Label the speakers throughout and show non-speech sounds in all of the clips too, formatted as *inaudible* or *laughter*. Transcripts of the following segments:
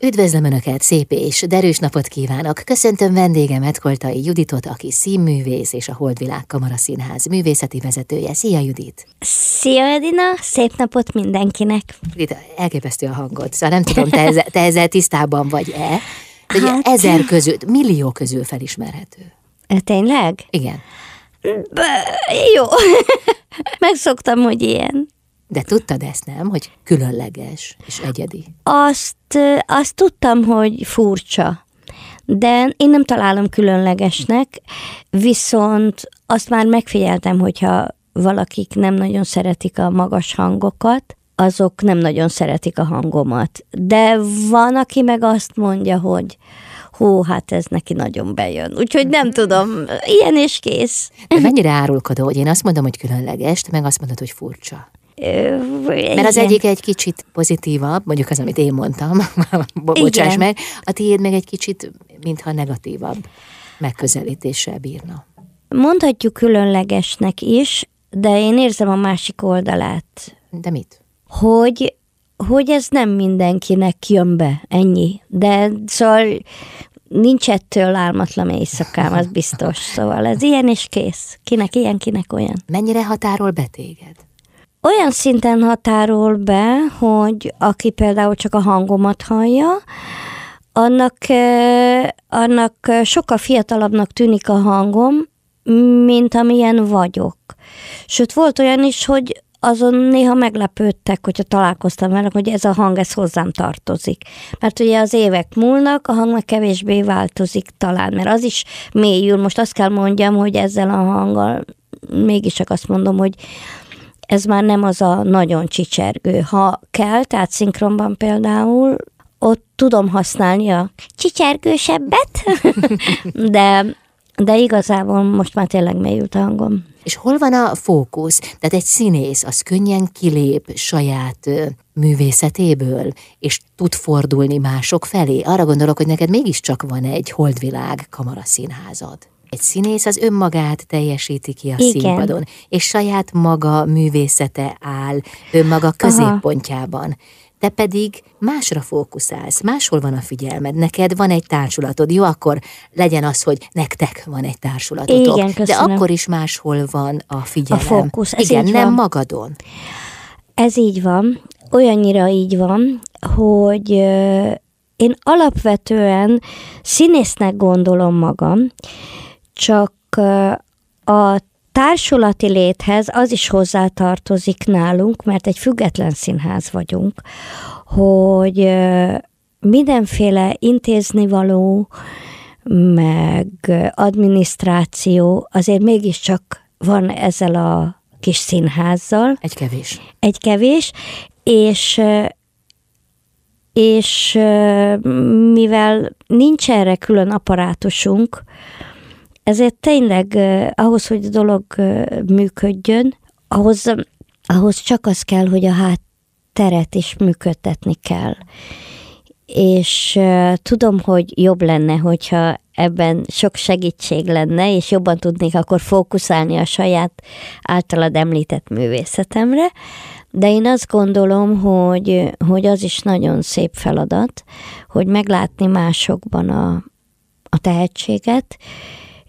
Speaker 1: Üdvözlöm Önöket, szép és derűs napot kívánok! Köszöntöm vendégemet, Koltai Juditot, aki színművész és a Holdvilág Kamara Színház művészeti vezetője. Szia Judit!
Speaker 2: Szia Edina, szép napot mindenkinek!
Speaker 1: Judit, elképesztő a hangod, szóval nem tudom, te ezzel, te ezzel tisztában vagy-e? De hát... ezer közül, millió közül felismerhető.
Speaker 2: Tényleg?
Speaker 1: Igen.
Speaker 2: B jó, *laughs* megszoktam, hogy ilyen.
Speaker 1: De tudtad ezt, nem? Hogy különleges és egyedi.
Speaker 2: Azt, azt tudtam, hogy furcsa. De én nem találom különlegesnek, viszont azt már megfigyeltem, hogyha valakik nem nagyon szeretik a magas hangokat, azok nem nagyon szeretik a hangomat. De van, aki meg azt mondja, hogy hú, hát ez neki nagyon bejön. Úgyhogy nem tudom, ilyen és kész.
Speaker 1: De mennyire árulkodó, hogy én azt mondom, hogy különleges, meg azt mondod, hogy furcsa. Mert az egyik egy kicsit pozitívabb, mondjuk az, amit én mondtam, *laughs* bocsáss Igen. meg, a tiéd meg egy kicsit, mintha negatívabb megközelítéssel bírna.
Speaker 2: Mondhatjuk különlegesnek is, de én érzem a másik oldalát.
Speaker 1: De mit?
Speaker 2: Hogy, hogy ez nem mindenkinek jön be, ennyi. De szóval nincs ettől álmatlan éjszakám, az biztos. Szóval ez ilyen és kész. Kinek ilyen, kinek olyan.
Speaker 1: Mennyire határol be téged?
Speaker 2: Olyan szinten határol be, hogy aki például csak a hangomat hallja, annak, annak sokkal fiatalabbnak tűnik a hangom, mint amilyen vagyok. Sőt, volt olyan is, hogy azon néha meglepődtek, hogyha találkoztam vele, hogy ez a hang, ez hozzám tartozik. Mert ugye az évek múlnak, a hang meg kevésbé változik talán, mert az is mélyül. Most azt kell mondjam, hogy ezzel a hanggal mégis csak azt mondom, hogy ez már nem az a nagyon csicsergő. Ha kell, tehát szinkronban például, ott tudom használni a csicsergősebbet, *laughs* de, de igazából most már tényleg mélyült a hangom.
Speaker 1: És hol van a fókusz? Tehát egy színész az könnyen kilép saját művészetéből, és tud fordulni mások felé. Arra gondolok, hogy neked mégiscsak van egy holdvilág kamaraszínházad. Egy színész az önmagát teljesíti ki a Igen. színpadon, és saját maga művészete áll önmaga középpontjában. Aha. Te pedig másra fókuszálsz, máshol van a figyelmed, neked van egy társulatod, jó, akkor legyen az, hogy nektek van egy társulatotok,
Speaker 2: Igen,
Speaker 1: de akkor is máshol van a figyelem.
Speaker 2: A fókusz, ez
Speaker 1: Igen, nem
Speaker 2: van.
Speaker 1: magadon.
Speaker 2: Ez így van, olyannyira így van, hogy én alapvetően színésznek gondolom magam, csak a társulati léthez az is hozzátartozik nálunk, mert egy független színház vagyunk, hogy mindenféle intéznivaló, meg adminisztráció azért mégiscsak van ezzel a kis színházzal.
Speaker 1: Egy kevés.
Speaker 2: Egy kevés, és és mivel nincs erre külön apparátusunk, ezért tényleg ahhoz, hogy a dolog működjön, ahhoz, ahhoz csak az kell, hogy a hátteret is működtetni kell. És tudom, hogy jobb lenne, hogyha ebben sok segítség lenne, és jobban tudnék akkor fókuszálni a saját általad említett művészetemre, de én azt gondolom, hogy, hogy az is nagyon szép feladat, hogy meglátni másokban a, a tehetséget,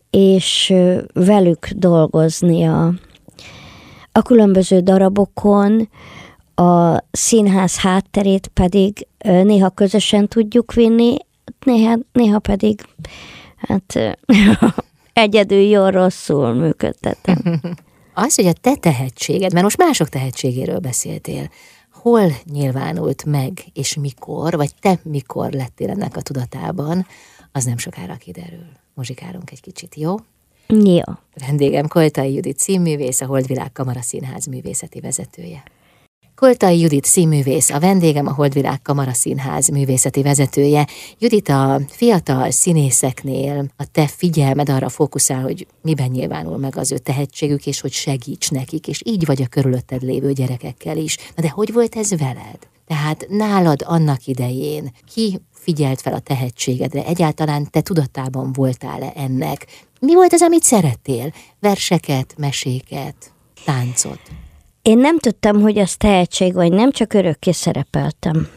Speaker 2: és velük dolgozni a, a különböző darabokon, a színház hátterét pedig néha közösen tudjuk vinni, néha, néha pedig hát *laughs* egyedül jól rosszul működtetem. *laughs*
Speaker 1: Az, hogy a te tehetséged, mert most mások tehetségéről beszéltél, hol nyilvánult meg, és mikor, vagy te mikor lettél ennek a tudatában, az nem sokára kiderül muzsikálunk egy kicsit, jó?
Speaker 2: Jó.
Speaker 1: Vendégem Koltai Judit színművész, a Holdvilág Kamara Színház művészeti vezetője. Koltai Judit színművész, a vendégem a Holdvilág Kamara Színház művészeti vezetője. Judit a fiatal színészeknél a te figyelmed arra fókuszál, hogy miben nyilvánul meg az ő tehetségük, és hogy segíts nekik, és így vagy a körülötted lévő gyerekekkel is. Na de hogy volt ez veled? Tehát nálad annak idején ki figyelt fel a tehetségedre? Egyáltalán te tudatában voltál-e ennek? Mi volt az, amit szerettél? Verseket, meséket, táncot?
Speaker 2: Én nem tudtam, hogy az tehetség vagy nem, csak örökké szerepeltem.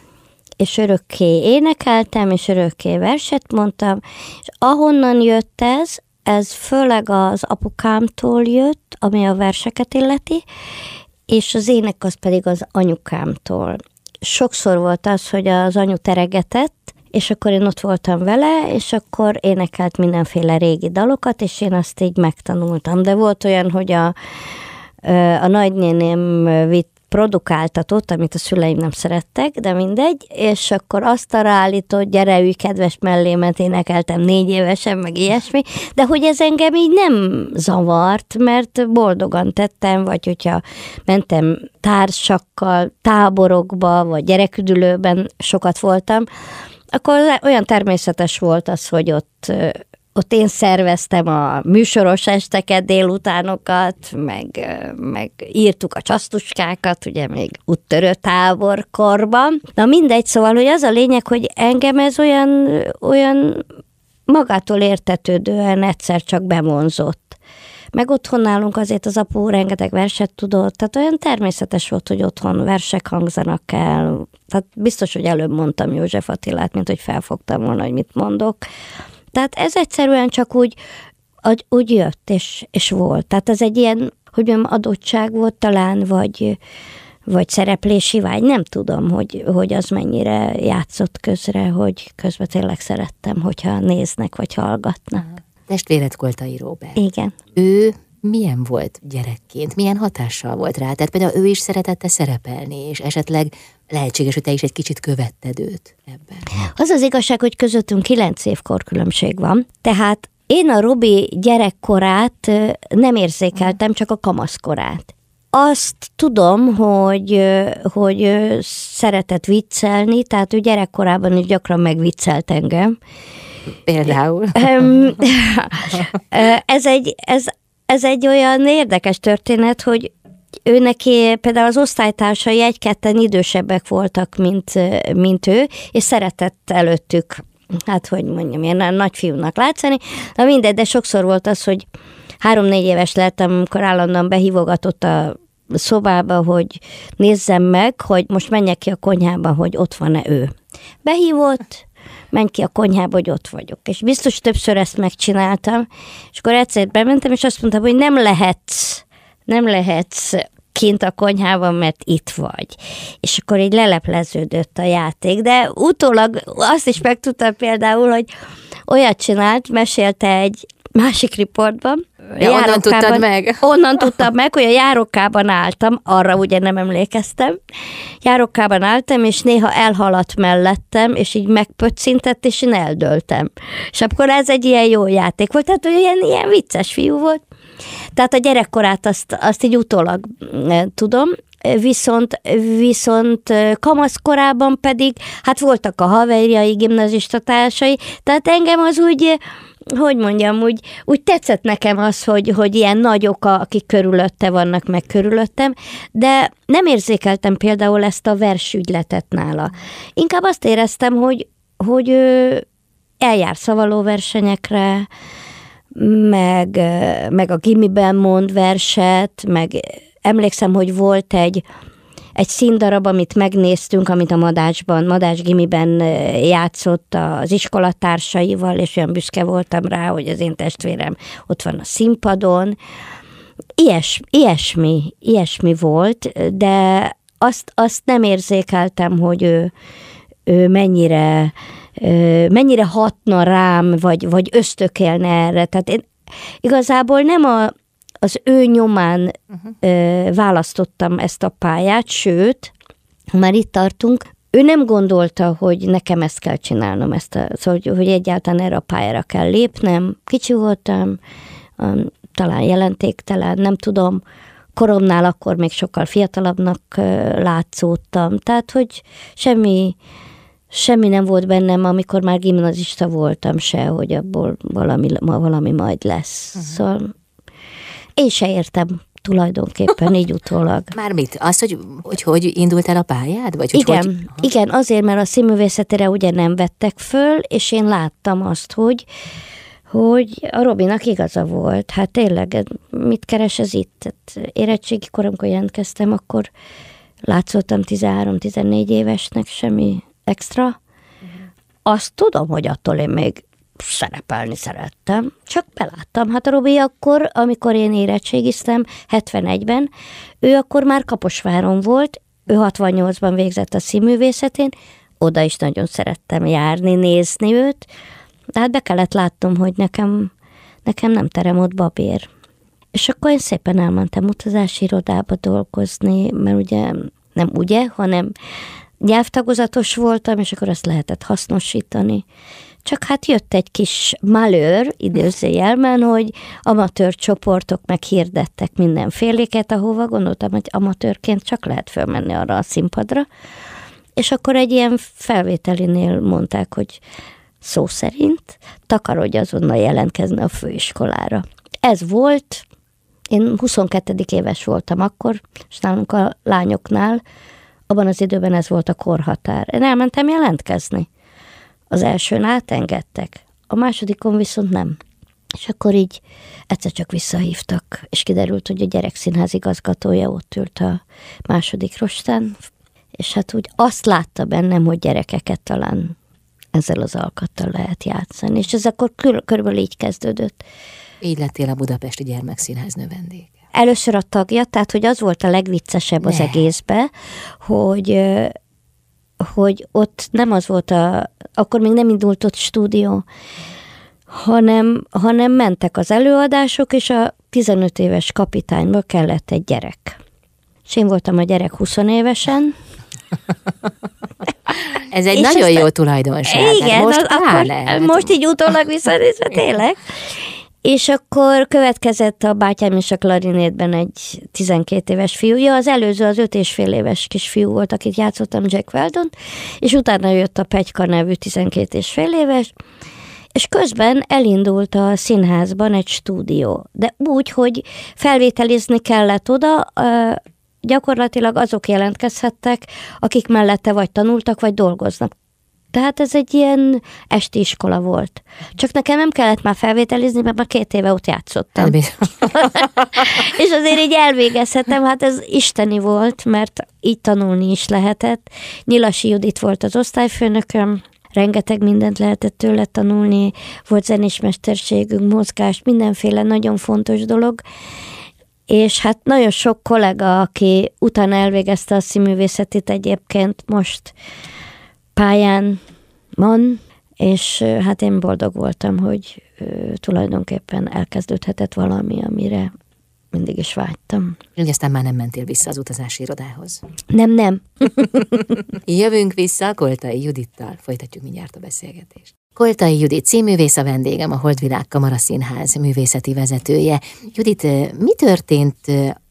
Speaker 2: és örökké énekeltem, és örökké verset mondtam, és ahonnan jött ez, ez főleg az apukámtól jött, ami a verseket illeti, és az ének az pedig az anyukámtól. Sokszor volt az, hogy az anyu teregetett, és akkor én ott voltam vele, és akkor énekelt mindenféle régi dalokat, és én azt így megtanultam. De volt olyan, hogy a, a nagynéném vitt produkáltatott, amit a szüleim nem szerettek, de mindegy, és akkor azt arra állított, gyere, ülj, kedves mellémet énekeltem négy évesen, meg ilyesmi, de hogy ez engem így nem zavart, mert boldogan tettem, vagy hogyha mentem társakkal, táborokba, vagy gyereküdülőben sokat voltam, akkor olyan természetes volt az, hogy ott ott én szerveztem a műsoros esteket, délutánokat, meg, meg írtuk a csasztuskákat, ugye még úttörő táborkorban. Na mindegy, szóval, hogy az a lényeg, hogy engem ez olyan, olyan magától értetődően egyszer csak bevonzott. Meg otthon nálunk azért az apu rengeteg verset tudott, tehát olyan természetes volt, hogy otthon versek hangzanak el. Tehát biztos, hogy előbb mondtam József Attilát, mint hogy felfogtam volna, hogy mit mondok. Tehát ez egyszerűen csak úgy, úgy jött, és, és volt. Tehát ez egy ilyen, hogy mondjam, adottság volt talán, vagy, vagy szereplési vágy, nem tudom, hogy, hogy az mennyire játszott közre, hogy közben tényleg szerettem, hogyha néznek, vagy hallgatnak.
Speaker 1: Testvéred Koltai Róbert.
Speaker 2: Igen.
Speaker 1: Ő milyen volt gyerekként, milyen hatással volt rá? Tehát például ő is szeretette szerepelni, és esetleg lehetséges, hogy te is egy kicsit követted őt ebben.
Speaker 2: Az az igazság, hogy közöttünk kilenc év korkülönbség van, tehát én a Robi gyerekkorát nem érzékeltem, csak a kamaszkorát. Azt tudom, hogy, hogy szeretett viccelni, tehát ő gyerekkorában is gyakran megviccelt engem.
Speaker 1: Például. *laughs*
Speaker 2: ez egy, ez ez egy olyan érdekes történet, hogy ő neki például az osztálytársai egy-ketten idősebbek voltak, mint, mint ő, és szeretett előttük, hát hogy mondjam, ilyen nagyfiúnak látszani. Na mindegy, de sokszor volt az, hogy három-négy éves lettem, amikor állandóan behívogatott a szobába, hogy nézzem meg, hogy most menjek ki a konyhába, hogy ott van-e ő. Behívott, menj ki a konyhába, hogy ott vagyok. És biztos többször ezt megcsináltam, és akkor egyszer bementem, és azt mondtam, hogy nem lehetsz, nem lehetsz kint a konyhában, mert itt vagy. És akkor így lelepleződött a játék, de utólag azt is megtudtam például, hogy olyat csinált, mesélte egy másik riportban.
Speaker 1: Ja, onnan tudtad meg? *laughs*
Speaker 2: Onnan tudtam meg, hogy a járókában álltam, arra ugye nem emlékeztem. Járókában álltam, és néha elhaladt mellettem, és így megpöccintett, és én eldöltem. És akkor ez egy ilyen jó játék volt, tehát ilyen, ilyen vicces fiú volt. Tehát a gyerekkorát azt, azt így utólag e, tudom, viszont, viszont kamaszkorában pedig, hát voltak a haverjai, gimnazista társai, tehát engem az úgy hogy mondjam, úgy, úgy tetszett nekem az, hogy, hogy ilyen nagyok, akik körülötte vannak, meg körülöttem, de nem érzékeltem például ezt a versügyletet nála. Inkább azt éreztem, hogy, hogy eljár szavaló versenyekre, meg, meg a gimiben mond verset, meg emlékszem, hogy volt egy, egy színdarab, amit megnéztünk, amit a Madásban, Madás Gimiben játszott az iskolatársaival, és olyan büszke voltam rá, hogy az én testvérem ott van a színpadon. Ilyes, ilyesmi, ilyesmi volt, de azt, azt nem érzékeltem, hogy ő, ő mennyire, mennyire hatna rám, vagy, vagy ösztökélne erre. Tehát én igazából nem a, az ő nyomán uh-huh. ö, választottam ezt a pályát, sőt, már itt tartunk, ő nem gondolta, hogy nekem ezt kell csinálnom, ezt a, szóval, hogy, hogy egyáltalán erre a pályára kell lépnem. Kicsi voltam, um, talán jelentéktelen, nem tudom, koromnál akkor még sokkal fiatalabbnak uh, látszódtam, tehát, hogy semmi, semmi nem volt bennem, amikor már gimnazista voltam se, hogy abból valami, valami majd lesz. Uh-huh. Szóval én se értem tulajdonképpen így utólag.
Speaker 1: Mármit? Az, hogy, hogy hogy indult el a pályád? Vagy hogy
Speaker 2: igen,
Speaker 1: hogy...
Speaker 2: igen, azért, mert a színművészetére ugye nem vettek föl, és én láttam azt, hogy hogy a Robinak igaza volt. Hát tényleg, mit keres ez itt? Tehát érettségi koromkor jelentkeztem, akkor látszottam 13-14 évesnek, semmi extra. Azt tudom, hogy attól én még szerepelni szerettem, csak beláttam. Hát a Robi akkor, amikor én érettségiztem, 71-ben, ő akkor már Kaposváron volt, ő 68-ban végzett a színművészetén, oda is nagyon szerettem járni, nézni őt, de hát be kellett látnom, hogy nekem, nekem nem terem ott babér. És akkor én szépen elmentem utazási irodába dolgozni, mert ugye nem ugye, hanem nyelvtagozatos voltam, és akkor azt lehetett hasznosítani. Csak hát jött egy kis malőr, időzőjelmen, hogy amatőr csoportok meghirdettek mindenféléket, ahova gondoltam, hogy amatőrként csak lehet fölmenni arra a színpadra. És akkor egy ilyen felvételinél mondták, hogy szó szerint takarodj azonnal jelentkezni a főiskolára. Ez volt, én 22. éves voltam akkor, és nálunk a lányoknál, abban az időben ez volt a korhatár. Én elmentem jelentkezni. Az elsőn átengedtek, a másodikon viszont nem. És akkor így egyszer csak visszahívtak, és kiderült, hogy a gyerekszínház igazgatója ott ült a második rostán, és hát úgy azt látta bennem, hogy gyerekeket talán ezzel az alkattal lehet játszani. És ez akkor körülbelül így kezdődött.
Speaker 1: Így lettél a Budapesti Gyermekszínház növendéke.
Speaker 2: Először a tagja, tehát hogy az volt a legviccesebb ne. az egészbe, hogy hogy ott nem az volt a, akkor még nem indult ott stúdió, hanem, hanem mentek az előadások, és a 15 éves kapitányból kellett egy gyerek. És én voltam a gyerek 20 évesen, *laughs*
Speaker 1: Ez egy és nagyon jó tulajdonság.
Speaker 2: Hát igen, most, az, akkor, most így utólag visszanézve tényleg. És akkor következett a bátyám és a klarinétben egy 12 éves fiúja, az előző az 5 és fél éves kisfiú volt, akit játszottam Jack Weldon, és utána jött a Pegyka nevű 12 és fél éves, és közben elindult a színházban egy stúdió, de úgy, hogy felvételizni kellett oda, gyakorlatilag azok jelentkezhettek, akik mellette vagy tanultak, vagy dolgoznak. Tehát ez egy ilyen esti iskola volt. Csak nekem nem kellett már felvételizni, mert már két éve ott játszottam. *laughs* és azért így elvégezhetem, hát ez isteni volt, mert így tanulni is lehetett. Nyilasi Judit volt az osztályfőnököm, rengeteg mindent lehetett tőle tanulni, volt zenésmesterségünk, mozgás, mindenféle nagyon fontos dolog, és hát nagyon sok kollega, aki utána elvégezte a színművészetit egyébként most pályán van, és hát én boldog voltam, hogy tulajdonképpen elkezdődhetett valami, amire mindig is vágytam.
Speaker 1: Úgy aztán már nem mentél vissza az utazási irodához.
Speaker 2: Nem, nem. *laughs*
Speaker 1: Jövünk vissza Koltai Judittal, folytatjuk mindjárt a beszélgetést. Koltai Judit színművész a vendégem, a Holdvilág Kamaraszínház művészeti vezetője. Judit, mi történt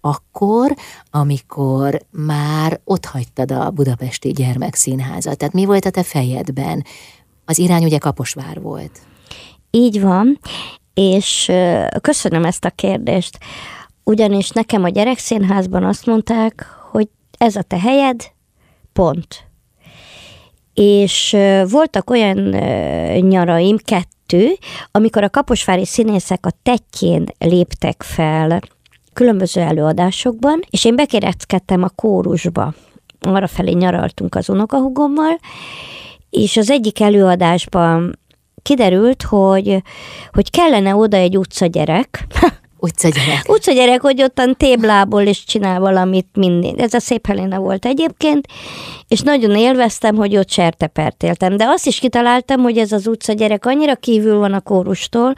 Speaker 1: akkor, amikor már ott hagytad a Budapesti Gyermekszínházat? Tehát mi volt a te fejedben? Az irány ugye Kaposvár volt.
Speaker 2: Így van, és köszönöm ezt a kérdést, ugyanis nekem a gyerekszínházban azt mondták, hogy ez a te helyed, pont és voltak olyan nyaraim, kettő, amikor a kaposvári színészek a tetjén léptek fel különböző előadásokban, és én bekéreckedtem a kórusba. Arra felé nyaraltunk az unokahugommal, és az egyik előadásban kiderült, hogy, hogy kellene oda egy utcagyerek, *laughs*
Speaker 1: Utcagyerek.
Speaker 2: Utcagyerek, hogy ottan téblából is csinál valamit minden. Ez a szép Helena volt egyébként, és nagyon élveztem, hogy ott sertepert éltem. De azt is kitaláltam, hogy ez az utcagyerek annyira kívül van a kórustól,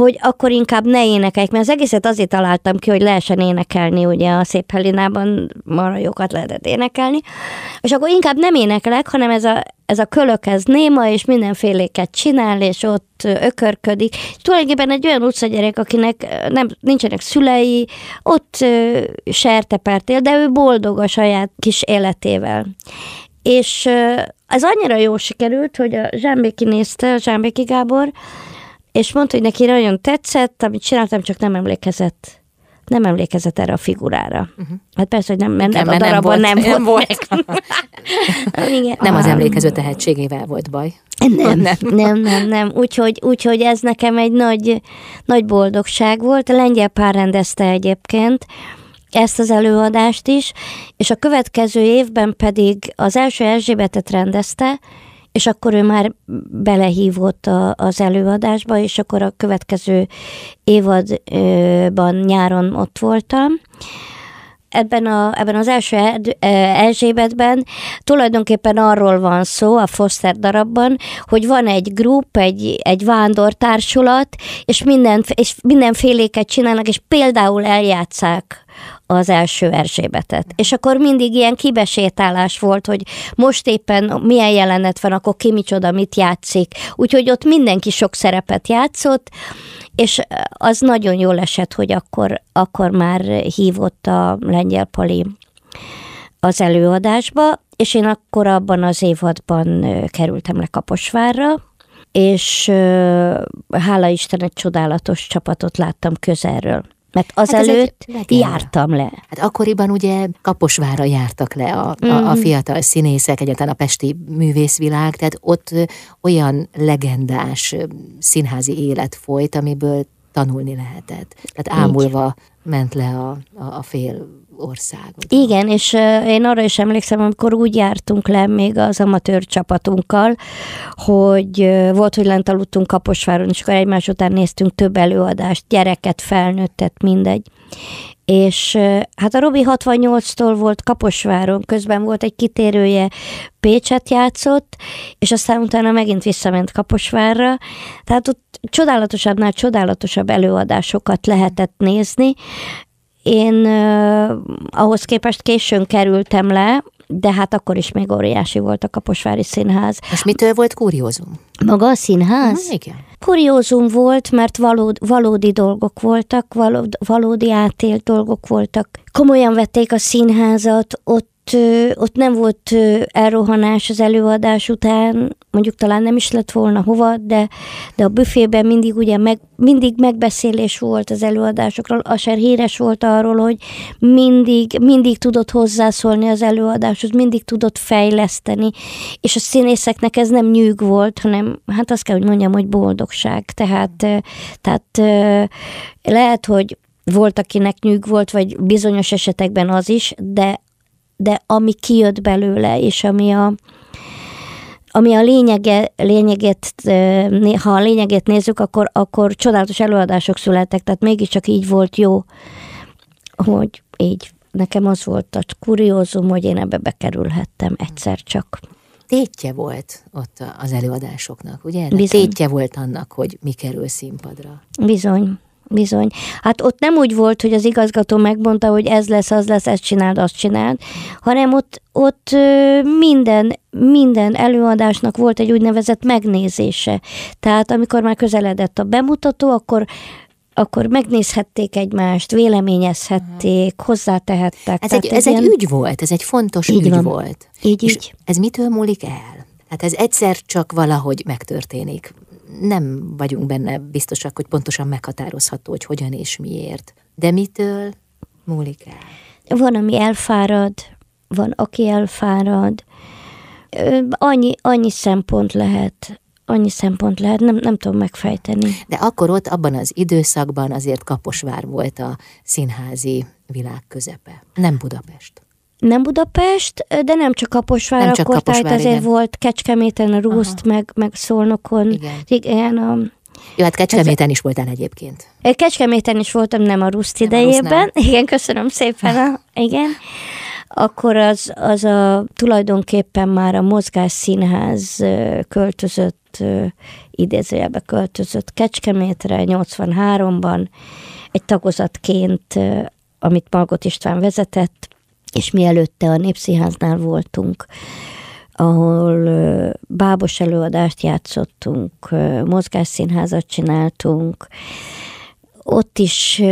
Speaker 2: hogy akkor inkább ne énekeljek, mert az egészet azért találtam ki, hogy lehessen énekelni, ugye a szép Helinában marha jókat lehetett énekelni, és akkor inkább nem énekelek, hanem ez a, ez a kölök, ez néma, és mindenféléket csinál, és ott ökörködik. Tulajdonképpen egy olyan utcagyerek, akinek nem, nincsenek szülei, ott sertepert él, de ő boldog a saját kis életével. És ez annyira jól sikerült, hogy a Zsámbéki nézte, a Zsámbéki Gábor, és mondta, hogy neki nagyon tetszett, amit csináltam, csak nem emlékezett nem emlékezett erre a figurára. Uh-huh. Hát persze, hogy nem, mert nem, a darabban nem, nem volt. Nem, volt. *laughs*
Speaker 1: Igen. nem az emlékező tehetségével volt baj.
Speaker 2: Nem, nem, nem, nem. nem. Úgyhogy, úgyhogy ez nekem egy nagy, nagy boldogság volt. A lengyel pár rendezte egyébként, ezt az előadást is, és a következő évben pedig az első Erzsébetet rendezte, és akkor ő már belehívott a, az előadásba, és akkor a következő évadban nyáron ott voltam ebben, a, ebben az első Erzsébetben tulajdonképpen arról van szó a Foster darabban, hogy van egy grup, egy, egy vándortársulat, és, minden, és mindenféléket csinálnak, és például eljátszák az első Erzsébetet. És akkor mindig ilyen kibesétálás volt, hogy most éppen milyen jelenet van, akkor ki micsoda mit játszik. Úgyhogy ott mindenki sok szerepet játszott, és az nagyon jól esett, hogy akkor, akkor már hívott a Lengyel Pali az előadásba, és én akkor abban az évadban kerültem le Kaposvárra, és hála Isten egy csodálatos csapatot láttam közelről. Mert azelőtt hát jártam le.
Speaker 1: Hát akkoriban ugye Kaposvára jártak le a, a, a mhm. fiatal színészek, egyáltalán a pesti művészvilág, tehát ott olyan legendás színházi élet folyt, amiből tanulni lehetett. Tehát ámulva ment le a, a, a fél országot.
Speaker 2: Igen, és én arra is emlékszem, amikor úgy jártunk le még az amatőr csapatunkkal, hogy volt, hogy lent aludtunk Kaposváron, és akkor egymás után néztünk több előadást, gyereket, felnőttet, mindegy. És hát a Robi 68-tól volt Kaposváron, közben volt egy kitérője, Pécset játszott, és aztán utána megint visszament Kaposvárra, tehát ott csodálatosabbnál csodálatosabb előadásokat lehetett nézni, én uh, ahhoz képest későn kerültem le, de hát akkor is még óriási volt a Kaposvári Színház.
Speaker 1: És mitől volt kuriózum?
Speaker 2: Maga a színház?
Speaker 1: Uh-huh, igen.
Speaker 2: Kuriózum volt, mert valód, valódi dolgok voltak, valód, valódi átélt dolgok voltak. Komolyan vették a színházat, ott ott nem volt elrohanás az előadás után, mondjuk talán nem is lett volna hova, de, de a büfében mindig ugye meg, mindig megbeszélés volt az előadásokról. Aser híres volt arról, hogy mindig, mindig tudott hozzászólni az előadáshoz, mindig tudott fejleszteni, és a színészeknek ez nem nyűg volt, hanem hát azt kell, hogy mondjam, hogy boldogság. Tehát, tehát lehet, hogy volt, akinek nyűg volt, vagy bizonyos esetekben az is, de de ami kijött belőle, és ami a, ami a lényege, lényeget, ha a lényeget nézzük, akkor, akkor csodálatos előadások születtek, tehát mégiscsak így volt jó, hogy így nekem az volt a kuriózum, hogy én ebbe bekerülhettem egyszer csak.
Speaker 1: Tétje volt ott az előadásoknak, ugye? Bizony. Tétje volt annak, hogy mi kerül színpadra.
Speaker 2: Bizony. Bizony. Hát ott nem úgy volt, hogy az igazgató megmondta, hogy ez lesz, az lesz, ezt csináld, azt csináld, hanem ott, ott minden, minden előadásnak volt egy úgynevezett megnézése. Tehát amikor már közeledett a bemutató, akkor akkor megnézhették egymást, véleményezhették, uh-huh. hozzátehettek.
Speaker 1: Ez, egy, ez egy ügy volt, ez egy fontos így ügy van. volt.
Speaker 2: Így, És így.
Speaker 1: ez mitől múlik el? Hát ez egyszer csak valahogy megtörténik nem vagyunk benne biztosak, hogy pontosan meghatározható, hogy hogyan és miért. De mitől múlik el?
Speaker 2: Van, ami elfárad, van, aki elfárad. Annyi, annyi szempont lehet, annyi szempont lehet, nem, nem tudom megfejteni.
Speaker 1: De akkor ott, abban az időszakban azért Kaposvár volt a színházi világ közepe, nem Budapest
Speaker 2: nem Budapest, de nem csak Kaposvár, nem csak akkor, Kaposvár, tehát azért igen. volt Kecskeméten, a Ruszt, meg, meg Szolnokon. Igen. igen a,
Speaker 1: jó, hát Kecskeméten ez, is voltál egyébként.
Speaker 2: Kecskeméten is voltam, nem a Ruszt idejében. A *laughs* igen, köszönöm szépen. *laughs* A, igen. Akkor az, az a tulajdonképpen már a Mozgás Színház költözött, idézőjelbe költözött Kecskemétre 83-ban, egy tagozatként, amit Margot István vezetett, és mielőtte a Népszínháznál voltunk, ahol bábos előadást játszottunk, mozgásszínházat csináltunk, ott is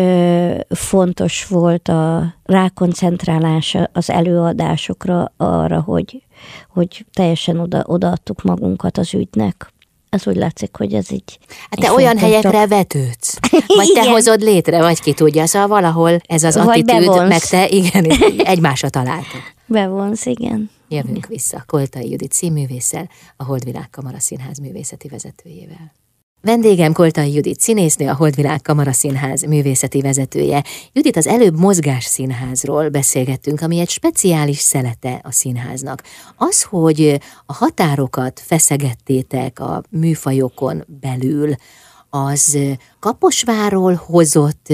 Speaker 2: fontos volt a rákoncentrálás az előadásokra arra, hogy, hogy teljesen oda, odaadtuk magunkat az ügynek az úgy látszik, hogy ez így...
Speaker 1: Hát te olyan helyekre vetődsz, *laughs* vagy te hozod létre, vagy ki tudja, szóval valahol ez az vagy attitűd, bevonsz. meg te, igen, *laughs* egymásra találtok.
Speaker 2: Bevonsz, igen.
Speaker 1: Jövünk igen. vissza Koltai Judit színművésszel, a Holdvilág Kamara Színház művészeti vezetőjével. Vendégem Koltai Judit színésznő, a Holdvilág Kamaraszínház művészeti vezetője. Judit, az előbb mozgás színházról beszélgettünk, ami egy speciális szelete a színháznak. Az, hogy a határokat feszegettétek a műfajokon belül, az Kaposváról hozott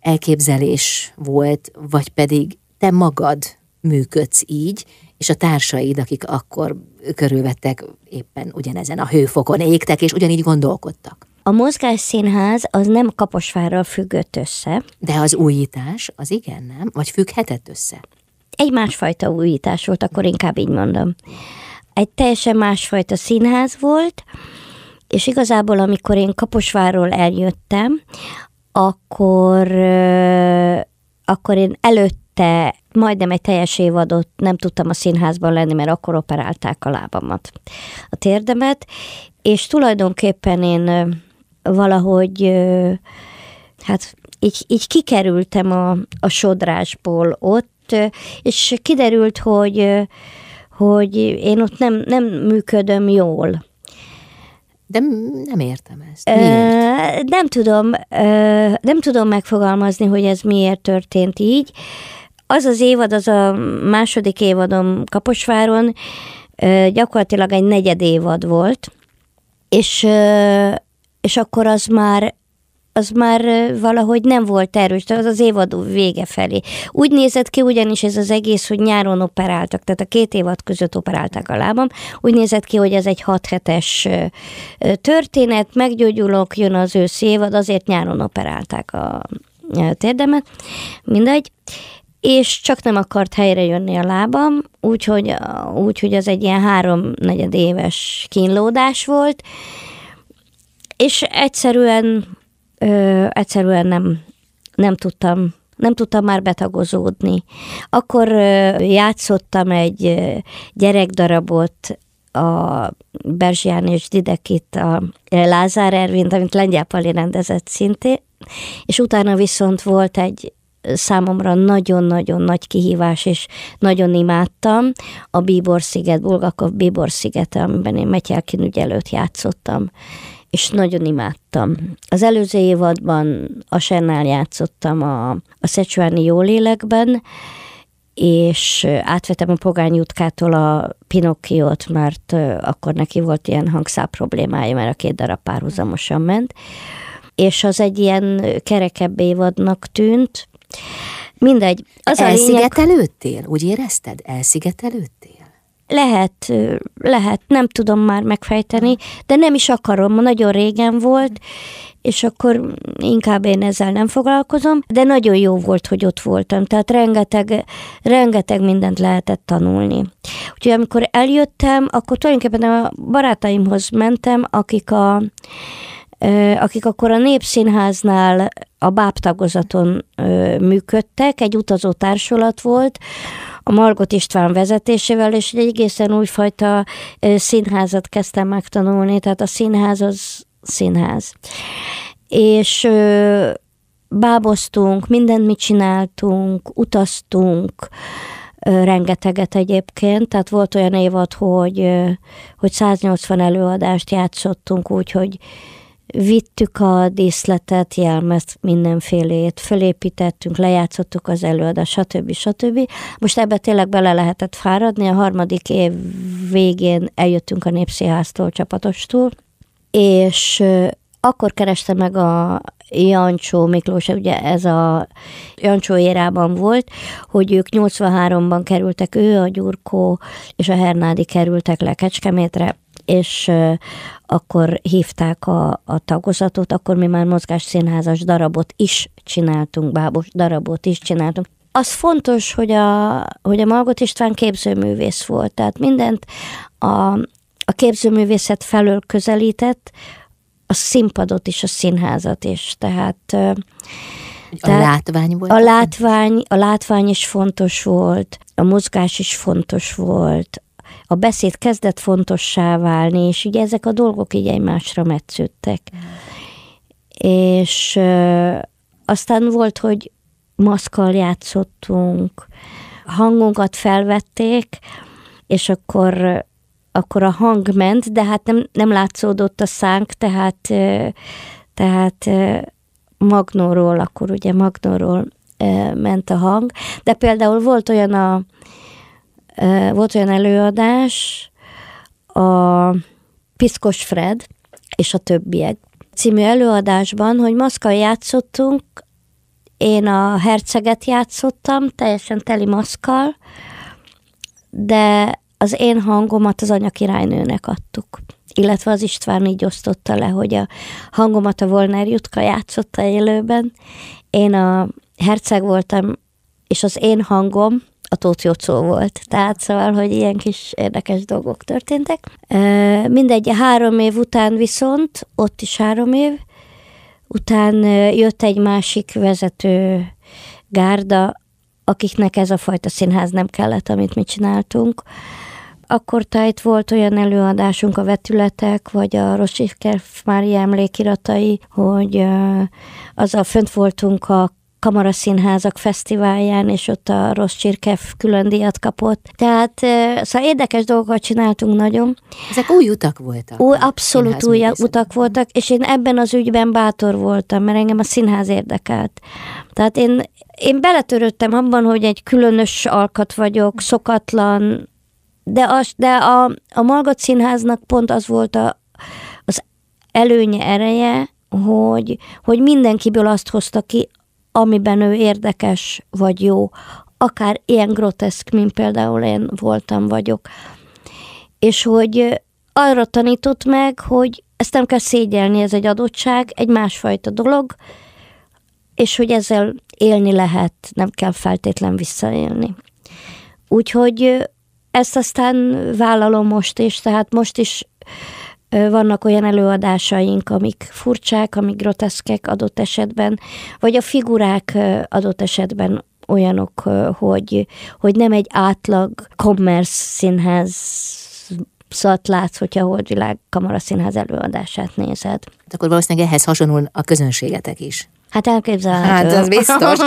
Speaker 1: elképzelés volt, vagy pedig te magad működsz így, és a társaid, akik akkor körülvettek, éppen ugyanezen a hőfokon égtek, és ugyanígy gondolkodtak.
Speaker 2: A mozgásszínház az nem Kaposvárral függött össze.
Speaker 1: De az újítás, az igen, nem? Vagy függhetett össze?
Speaker 2: Egy másfajta újítás volt, akkor inkább így mondom. Egy teljesen másfajta színház volt, és igazából amikor én Kaposvárról eljöttem, akkor, akkor én előtte majdnem egy teljes évadot nem tudtam a színházban lenni, mert akkor operálták a lábamat, a térdemet, és tulajdonképpen én valahogy hát így, így kikerültem a, a sodrásból ott, és kiderült, hogy, hogy én ott nem, nem működöm jól.
Speaker 1: De nem értem ezt. Miért?
Speaker 2: Nem tudom, nem tudom megfogalmazni, hogy ez miért történt így. Az az évad, az a második évadom Kaposváron, gyakorlatilag egy negyed évad volt, és, és akkor az már az már valahogy nem volt erős, az az évad vége felé. Úgy nézett ki ugyanis ez az egész, hogy nyáron operáltak, tehát a két évad között operálták a lábam, úgy nézett ki, hogy ez egy 6 hetes történet, meggyógyulok, jön az őszi évad, azért nyáron operálták a térdemet, mindegy, és csak nem akart helyre jönni a lábam, úgyhogy úgy, hogy az egy ilyen három-negyed éves kínlódás volt, és egyszerűen ö, egyszerűen nem, nem tudtam nem tudtam már betagozódni. Akkor játszottam egy gyerekdarabot a Berzsián és Didekit, a Lázár Ervint, amit Lengyel Pali rendezett szintén, és utána viszont volt egy számomra nagyon-nagyon nagy kihívás, és nagyon imádtam a Bíbor-sziget, Bulgakov Bíbor-szigete, amiben én Metyelkin ügyelőt játszottam és nagyon imádtam. Az előző évadban a Sennál játszottam a, a Szecsuáni Jólélekben, és átvettem a Pogány Jutkától a Pinokkiót, mert akkor neki volt ilyen hangszál problémája, mert a két darab párhuzamosan ment, és az egy ilyen kerekebb évadnak tűnt. Mindegy.
Speaker 1: Az Elszigetelődtél? Lényeg... Úgy érezted? Elszigetelődtél?
Speaker 2: Lehet, lehet, nem tudom már megfejteni, de nem is akarom, nagyon régen volt, és akkor inkább én ezzel nem foglalkozom, de nagyon jó volt, hogy ott voltam, tehát rengeteg, rengeteg mindent lehetett tanulni. Úgyhogy amikor eljöttem, akkor tulajdonképpen a barátaimhoz mentem, akik a akik akkor a Népszínháznál a bábtagozaton működtek, egy utazó társulat volt, a Margot István vezetésével, és egy egészen újfajta színházat kezdtem megtanulni, tehát a színház az színház. És báboztunk, mindent mit csináltunk, utaztunk, rengeteget egyébként, tehát volt olyan évad, hogy, hogy 180 előadást játszottunk, úgyhogy vittük a díszletet, jelmezt, mindenfélét, fölépítettünk, lejátszottuk az előadást, stb. stb. Most ebbe tényleg bele lehetett fáradni, a harmadik év végén eljöttünk a Népszínháztól, csapatostól, és akkor kereste meg a Jancsó Miklós, ugye ez a Jancsó érában volt, hogy ők 83-ban kerültek, ő, a Gyurkó és a Hernádi kerültek le Kecskemétre, és akkor hívták a, a tagozatot, akkor mi már mozgásszínházas darabot is csináltunk, bábos darabot is csináltunk. Az fontos, hogy a, hogy a Margot István képzőművész volt, tehát mindent a, a képzőművészet felől közelített, a színpadot is, a színházat is, tehát
Speaker 1: a látvány volt?
Speaker 2: A látvány, a látvány is fontos volt, a mozgás is fontos volt, a beszéd kezdett fontossá válni, és ugye ezek a dolgok így egymásra metsződtek. Mm. És ö, aztán volt, hogy maszkal játszottunk, hangunkat felvették, és akkor akkor a hang ment, de hát nem, nem látszódott a szánk, tehát, tehát magnóról, akkor ugye magnóról ment a hang, de például volt olyan a volt olyan előadás, a Piszkos Fred és a többiek című előadásban, hogy maszkal játszottunk, én a herceget játszottam, teljesen teli maszkal, de az én hangomat az anyakirálynőnek adtuk. Illetve az István így osztotta le, hogy a hangomat a Volner Jutka játszotta élőben. Én a herceg voltam, és az én hangom a Tóth Jocó volt. Tehát szóval, hogy ilyen kis érdekes dolgok történtek. Mindegy, három év után viszont, ott is három év, után jött egy másik vezető gárda, akiknek ez a fajta színház nem kellett, amit mi csináltunk. Akkor tájt volt olyan előadásunk a vetületek, vagy a Rosifkerf Mária emlékiratai, hogy azzal fönt voltunk a kamaraszínházak fesztiválján, és ott a Rossz Csirkev külön díjat kapott. Tehát szóval érdekes dolgokat csináltunk nagyon.
Speaker 1: Ezek új utak voltak.
Speaker 2: Új, abszolút új utak voltak, és én ebben az ügyben bátor voltam, mert engem a színház érdekelt. Tehát én, én beletörődtem abban, hogy egy különös alkat vagyok, szokatlan, de, az, de a, a Malgat Színháznak pont az volt a, az előnye, ereje, hogy, hogy mindenkiből azt hozta ki, amiben ő érdekes vagy jó, akár ilyen groteszk, mint például én voltam, vagyok. És hogy arra tanított meg, hogy ezt nem kell szégyelni, ez egy adottság, egy másfajta dolog, és hogy ezzel élni lehet, nem kell feltétlen visszaélni. Úgyhogy ezt aztán vállalom most is, tehát most is vannak olyan előadásaink, amik furcsák, amik groteszkek adott esetben, vagy a figurák adott esetben olyanok, hogy, hogy nem egy átlag commerce színház szat látsz, hogyha a Holdvilág Kamaraszínház előadását nézed.
Speaker 1: Hát akkor valószínűleg ehhez hasonlul a közönségetek is.
Speaker 2: Hát elképzelhető.
Speaker 1: Hát az biztos.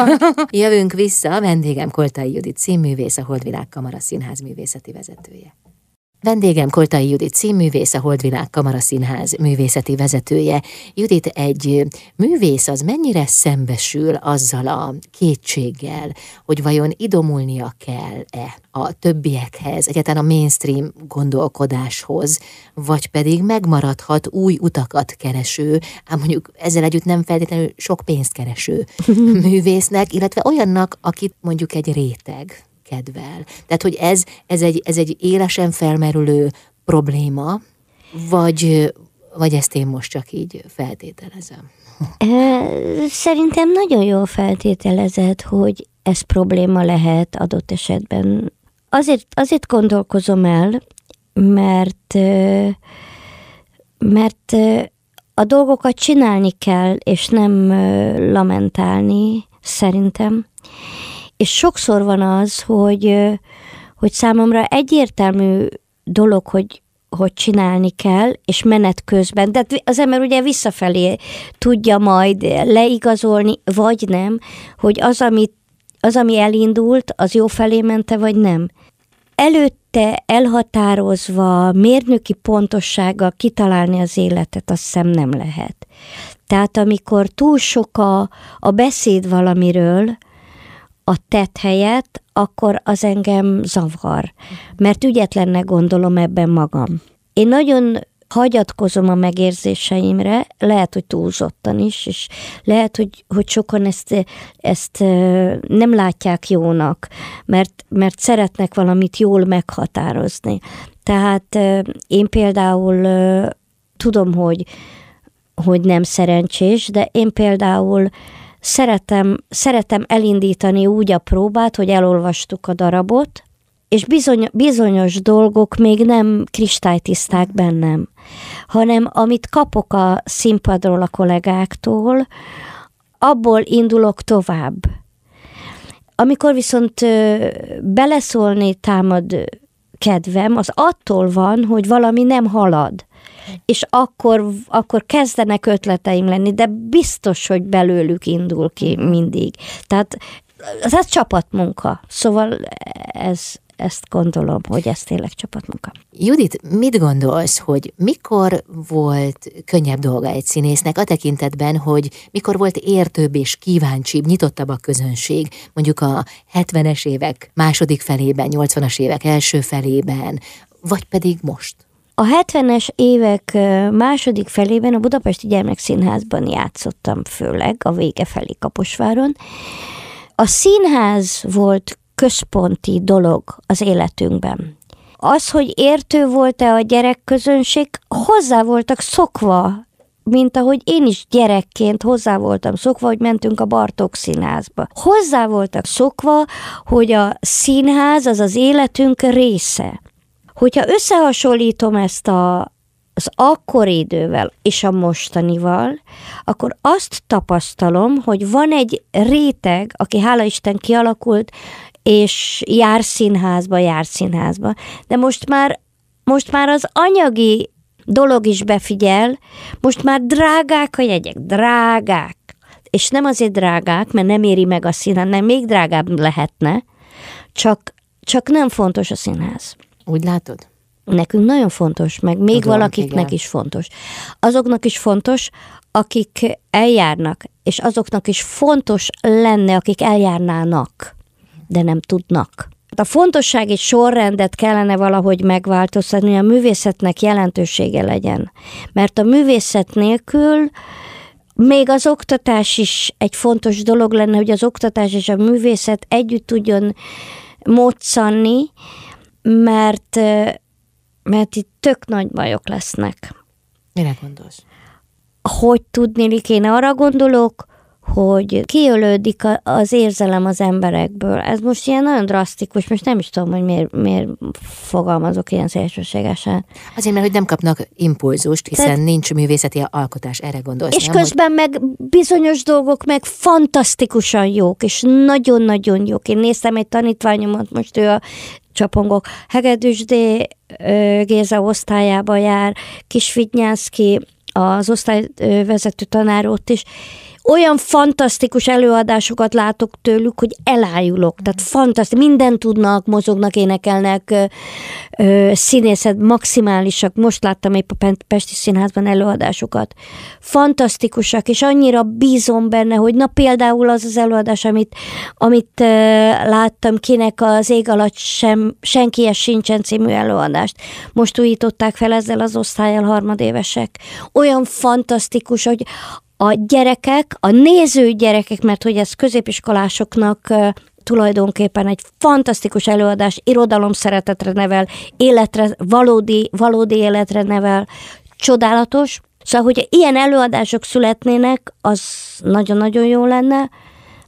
Speaker 1: *laughs* Jövünk vissza, a vendégem Koltai Judit színművész, a Holdvilág Kamara Színház művészeti vezetője. Vendégem Koltai Judit színművész, a Holdvilág Kamaraszínház művészeti vezetője. Judit, egy művész az mennyire szembesül azzal a kétséggel, hogy vajon idomulnia kell-e a többiekhez, egyáltalán a mainstream gondolkodáshoz, vagy pedig megmaradhat új utakat kereső, ám mondjuk ezzel együtt nem feltétlenül sok pénzt kereső *laughs* művésznek, illetve olyannak, akit mondjuk egy réteg kedvel. Tehát, hogy ez, ez, egy, ez egy élesen felmerülő probléma, vagy, vagy ezt én most csak így feltételezem?
Speaker 2: Szerintem nagyon jól feltételezed, hogy ez probléma lehet adott esetben. Azért, azért gondolkozom el, mert mert a dolgokat csinálni kell, és nem lamentálni, szerintem. És sokszor van az, hogy, hogy számomra egyértelmű dolog, hogy, hogy csinálni kell, és menet közben, de az ember ugye visszafelé tudja majd leigazolni, vagy nem, hogy az, amit, az, ami elindult, az jó felé mente, vagy nem. Előtte elhatározva, mérnöki pontossággal kitalálni az életet, azt hiszem nem lehet. Tehát amikor túl sok a, a beszéd valamiről, a tett helyett, akkor az engem zavar, mert ügyetlennek gondolom ebben magam. Én nagyon hagyatkozom a megérzéseimre, lehet, hogy túlzottan is, és lehet, hogy, hogy sokan ezt, ezt nem látják jónak, mert, mert szeretnek valamit jól meghatározni. Tehát én például tudom, hogy, hogy nem szerencsés, de én például szeretem, szeretem elindítani úgy a próbát, hogy elolvastuk a darabot, és bizony, bizonyos dolgok még nem kristálytiszták bennem, hanem amit kapok a színpadról a kollégáktól, abból indulok tovább. Amikor viszont beleszólni támad kedvem, az attól van, hogy valami nem halad és akkor, akkor kezdenek ötleteim lenni, de biztos, hogy belőlük indul ki mindig. Tehát ez csapatmunka, szóval ez, ezt gondolom, hogy ez tényleg csapatmunka.
Speaker 1: Judit, mit gondolsz, hogy mikor volt könnyebb dolga egy színésznek a tekintetben, hogy mikor volt értőbb és kíváncsibb, nyitottabb a közönség, mondjuk a 70-es évek második felében, 80-as évek első felében, vagy pedig most?
Speaker 2: A 70-es évek második felében a Budapesti Gyermekszínházban játszottam főleg, a vége felé Kaposváron. A színház volt központi dolog az életünkben. Az, hogy értő volt-e a gyerekközönség, hozzá voltak szokva, mint ahogy én is gyerekként hozzá voltam szokva, hogy mentünk a Bartók színházba. Hozzá voltak szokva, hogy a színház az az életünk része. Hogyha összehasonlítom ezt a, az akkori idővel és a mostanival, akkor azt tapasztalom, hogy van egy réteg, aki hála Isten kialakult, és jár színházba, jár színházba. De most már, most már az anyagi dolog is befigyel, most már drágák a jegyek, drágák. És nem azért drágák, mert nem éri meg a színház, nem még drágább lehetne, csak, csak nem fontos a színház.
Speaker 1: Úgy látod?
Speaker 2: Nekünk nagyon fontos, meg még Tudom, valakiknek igen. is fontos. Azoknak is fontos, akik eljárnak, és azoknak is fontos lenne, akik eljárnának, de nem tudnak. A fontossági sorrendet kellene valahogy megváltoztatni, a művészetnek jelentősége legyen. Mert a művészet nélkül még az oktatás is egy fontos dolog lenne, hogy az oktatás és a művészet együtt tudjon moccanni, mert mert itt tök nagy bajok lesznek.
Speaker 1: Mire gondolsz?
Speaker 2: Hogy tudnélik, én arra gondolok, hogy kiölődik az érzelem az emberekből. Ez most ilyen nagyon drasztikus, most nem is tudom, hogy miért, miért fogalmazok ilyen szélsőségesen.
Speaker 1: Azért, mert hogy nem kapnak impulzust, hiszen Tehát, nincs művészeti alkotás, erre gondolsz.
Speaker 2: És nem, közben hogy... meg bizonyos dolgok meg fantasztikusan jók, és nagyon-nagyon jók. Én néztem egy tanítványomat, most ő a csapongok. Hegedűsdé Géza osztályába jár, Kisvidnyánszki, az osztályvezető tanár ott is, olyan fantasztikus előadásokat látok tőlük, hogy elájulok. Tehát fantasztikus, mindent tudnak, mozognak, énekelnek, színészet maximálisak. Most láttam épp a Pesti Színházban előadásokat. Fantasztikusak, és annyira bízom benne, hogy na például az az előadás, amit, amit láttam, kinek az ég alatt sem, senkies sincsen című előadást. Most újították fel ezzel az osztályjal harmadévesek. Olyan fantasztikus, hogy a gyerekek, a néző gyerekek, mert hogy ez középiskolásoknak tulajdonképpen egy fantasztikus előadás, irodalom szeretetre nevel, életre, valódi, valódi életre nevel, csodálatos. Szóval, hogy ilyen előadások születnének, az nagyon-nagyon jó lenne,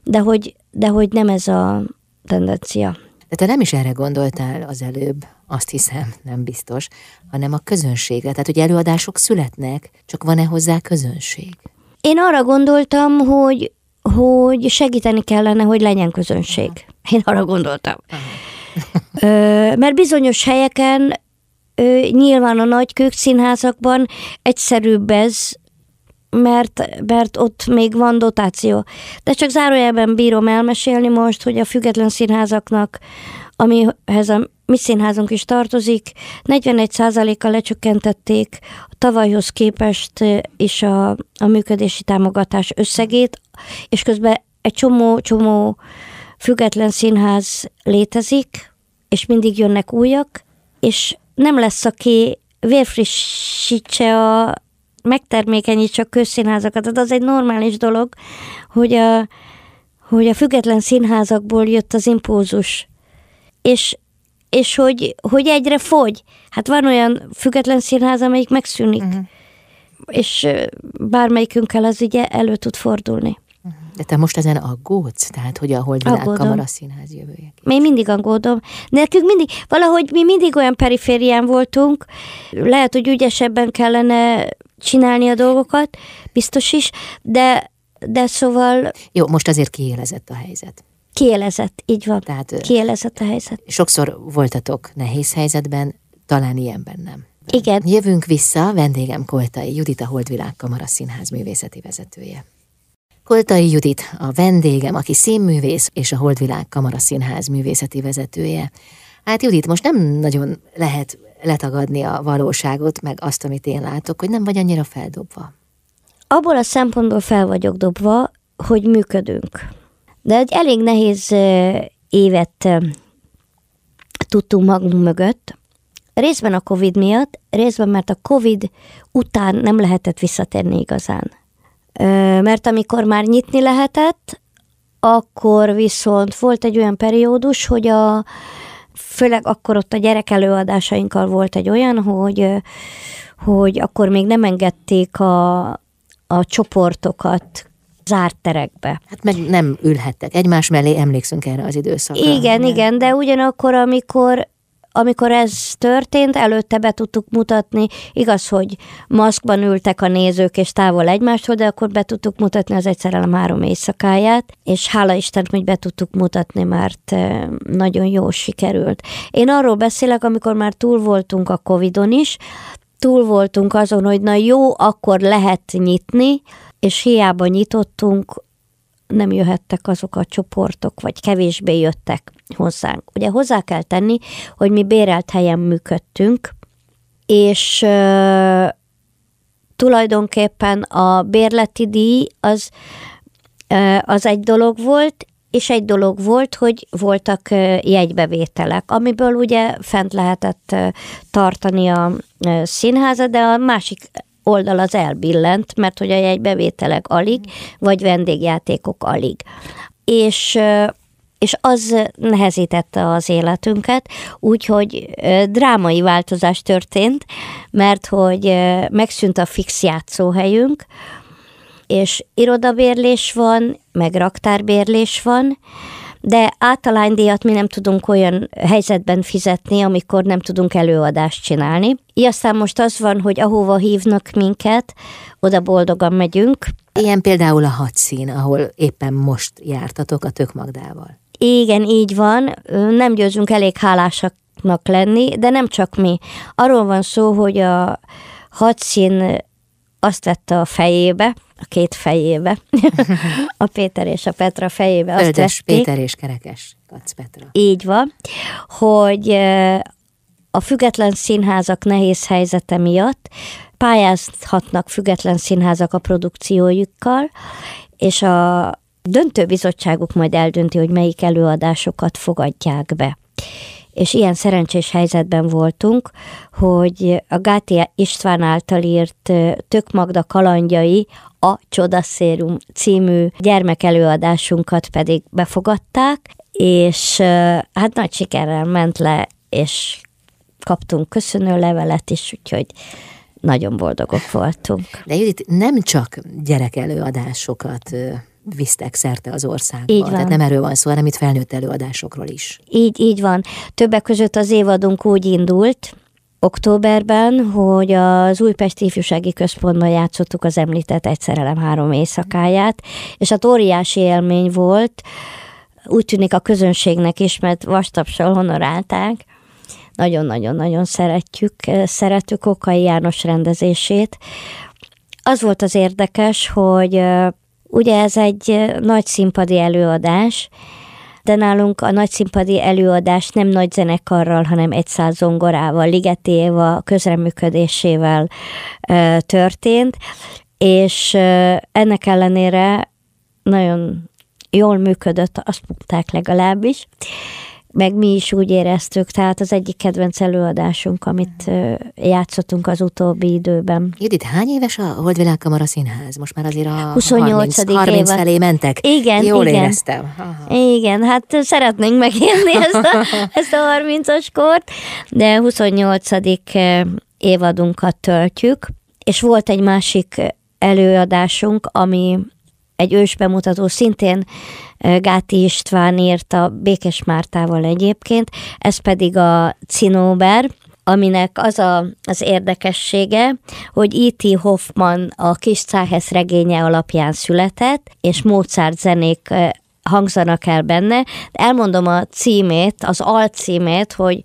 Speaker 2: de hogy, de hogy nem ez a tendencia.
Speaker 1: De te nem is erre gondoltál az előbb, azt hiszem, nem biztos, hanem a közönségre. Tehát, hogy előadások születnek, csak van-e hozzá közönség?
Speaker 2: Én arra gondoltam, hogy, hogy segíteni kellene, hogy legyen közönség. Én arra gondoltam. Ö, mert bizonyos helyeken, ö, nyilván a nagy színházakban egyszerűbb ez, mert, mert ott még van dotáció. De csak zárójelben bírom elmesélni most, hogy a független színházaknak, amihez a mi színházunk is tartozik, 41%-kal lecsökkentették a tavalyhoz képest is a, a működési támogatás összegét, és közben egy csomó-csomó független színház létezik, és mindig jönnek újak, és nem lesz, aki vérfrissítse a megtermékenyítse a közszínházakat. Tehát az egy normális dolog, hogy a, hogy a független színházakból jött az impulzus. És és hogy, hogy egyre fogy. Hát van olyan független színház, amelyik megszűnik, uh-huh. és bármelyikünkkel az ugye elő tud fordulni.
Speaker 1: Uh-huh. De te most ezen aggódsz? Tehát, hogy a Holdvilág Kamara Színház jövője?
Speaker 2: Én mindig aggódom. Nekünk mindig, valahogy mi mindig olyan periférián voltunk, lehet, hogy ügyesebben kellene csinálni a dolgokat, biztos is, de, de szóval...
Speaker 1: Jó, most azért kiélezett a helyzet.
Speaker 2: Kielezett, így van. Tehát, Kielezett a helyzet.
Speaker 1: Sokszor voltatok nehéz helyzetben, talán ilyenben nem.
Speaker 2: Igen.
Speaker 1: Jövünk vissza, vendégem Koltai Judit, a Holdvilág Kamara Színház művészeti vezetője. Koltai Judit a vendégem, aki színművész és a Holdvilág Kamara Színház művészeti vezetője. Hát Judit, most nem nagyon lehet letagadni a valóságot, meg azt, amit én látok, hogy nem vagy annyira feldobva.
Speaker 2: Abból a szempontból fel vagyok dobva, hogy működünk. De egy elég nehéz évet tudtunk magunk mögött, részben a Covid miatt, részben mert a Covid után nem lehetett visszatérni igazán. Mert amikor már nyitni lehetett, akkor viszont volt egy olyan periódus, hogy a, főleg akkor ott a gyerek előadásainkkal volt egy olyan, hogy, hogy akkor még nem engedték a, a csoportokat zárt terekbe.
Speaker 1: Hát meg nem ülhettek egymás mellé, emlékszünk erre az időszakra.
Speaker 2: Igen, nem? igen, de ugyanakkor, amikor amikor ez történt, előtte be tudtuk mutatni, igaz, hogy maszkban ültek a nézők és távol egymástól, de akkor be tudtuk mutatni az egyszerelem három éjszakáját, és hála Isten, hogy be tudtuk mutatni, mert nagyon jól sikerült. Én arról beszélek, amikor már túl voltunk a Covidon is, túl voltunk azon, hogy na jó, akkor lehet nyitni, és hiába nyitottunk, nem jöhettek azok a csoportok, vagy kevésbé jöttek hozzánk. Ugye hozzá kell tenni, hogy mi bérelt helyen működtünk, és uh, tulajdonképpen a bérleti díj az, uh, az egy dolog volt, és egy dolog volt, hogy voltak jegybevételek, amiből ugye fent lehetett tartani a színházat, de a másik oldal az elbillent, mert hogy a jegybevételek alig, vagy vendégjátékok alig. És és az nehezítette az életünket, úgyhogy drámai változás történt, mert hogy megszűnt a fix játszóhelyünk, és irodabérlés van, meg raktárbérlés van, de általánydíjat mi nem tudunk olyan helyzetben fizetni, amikor nem tudunk előadást csinálni. Így aztán most az van, hogy ahova hívnak minket, oda boldogan megyünk.
Speaker 1: Ilyen például a hadszín, ahol éppen most jártatok a Tök Magdával.
Speaker 2: Igen, így van. Nem győzünk elég hálásaknak lenni, de nem csak mi. Arról van szó, hogy a hadszín azt vette a fejébe, a két fejébe, *laughs* a Péter és a Petra fejébe.
Speaker 1: Azt Földes Péter és Kerekes Kac Petra.
Speaker 2: Így van, hogy a független színházak nehéz helyzete miatt pályázhatnak független színházak a produkciójukkal, és a döntőbizottságuk majd eldönti, hogy melyik előadásokat fogadják be és ilyen szerencsés helyzetben voltunk, hogy a Gáti István által írt Tök Magda kalandjai a Csodaszérum című gyermekelőadásunkat pedig befogadták, és hát nagy sikerrel ment le, és kaptunk köszönő levelet is, úgyhogy nagyon boldogok voltunk.
Speaker 1: De Judit, nem csak gyerekelőadásokat visztek szerte az országba.
Speaker 2: Így van.
Speaker 1: Tehát nem erről van szó, hanem itt felnőtt előadásokról is.
Speaker 2: Így, így van. Többek között az évadunk úgy indult, októberben, hogy az Újpesti Ifjúsági Központban játszottuk az említett Egyszerelem három éjszakáját, és a óriási élmény volt, úgy tűnik a közönségnek is, mert vastapsal honorálták, nagyon-nagyon-nagyon szeretjük, szeretük Okai János rendezését. Az volt az érdekes, hogy Ugye ez egy nagy színpadi előadás, de nálunk a nagy színpadi előadás nem nagy zenekarral, hanem egy száz zongorával, Ligeti közreműködésével ö, történt, és ö, ennek ellenére nagyon jól működött, azt mondták legalábbis meg mi is úgy éreztük, tehát az egyik kedvenc előadásunk, amit játszottunk az utóbbi időben.
Speaker 1: Judit, hány éves a Holdvilág Kamara Színház? Most már azért a
Speaker 2: 28. 30,
Speaker 1: 30 felé mentek.
Speaker 2: Igen,
Speaker 1: Jól
Speaker 2: igen.
Speaker 1: éreztem. Aha.
Speaker 2: Igen, hát szeretnénk megélni *laughs* ezt a, ezt a 30-as kort, de 28. évadunkat töltjük, és volt egy másik előadásunk, ami egy ősbemutató, szintén Gáti István írta Békes Mártával egyébként, ez pedig a Cinóber, aminek az a, az érdekessége, hogy E.T. Hoffman a kis Cáhez regénye alapján született, és Mozart zenék hangzanak el benne. Elmondom a címét, az alcímét, hogy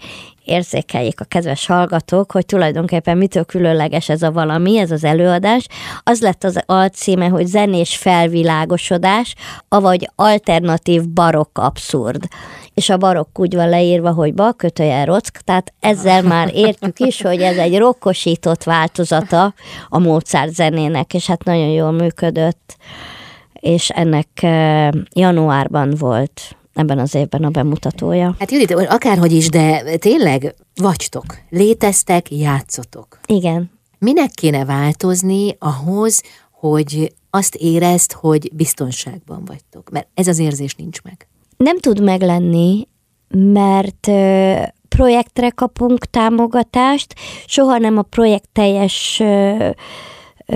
Speaker 2: érzékeljék a kedves hallgatók, hogy tulajdonképpen mitől különleges ez a valami, ez az előadás. Az lett az alcíme, hogy zenés felvilágosodás, avagy alternatív barokk abszurd. És a barokk úgy van leírva, hogy bal kötője rock, tehát ezzel már értjük is, hogy ez egy rokkosított változata a Mozart zenének, és hát nagyon jól működött és ennek eh, januárban volt ebben az évben a bemutatója.
Speaker 1: Hát Judit, akárhogy is, de tényleg vagytok, léteztek, játszotok.
Speaker 2: Igen.
Speaker 1: Minek kéne változni ahhoz, hogy azt érezd, hogy biztonságban vagytok? Mert ez az érzés nincs meg.
Speaker 2: Nem tud meglenni, mert projektre kapunk támogatást, soha nem a projekt teljes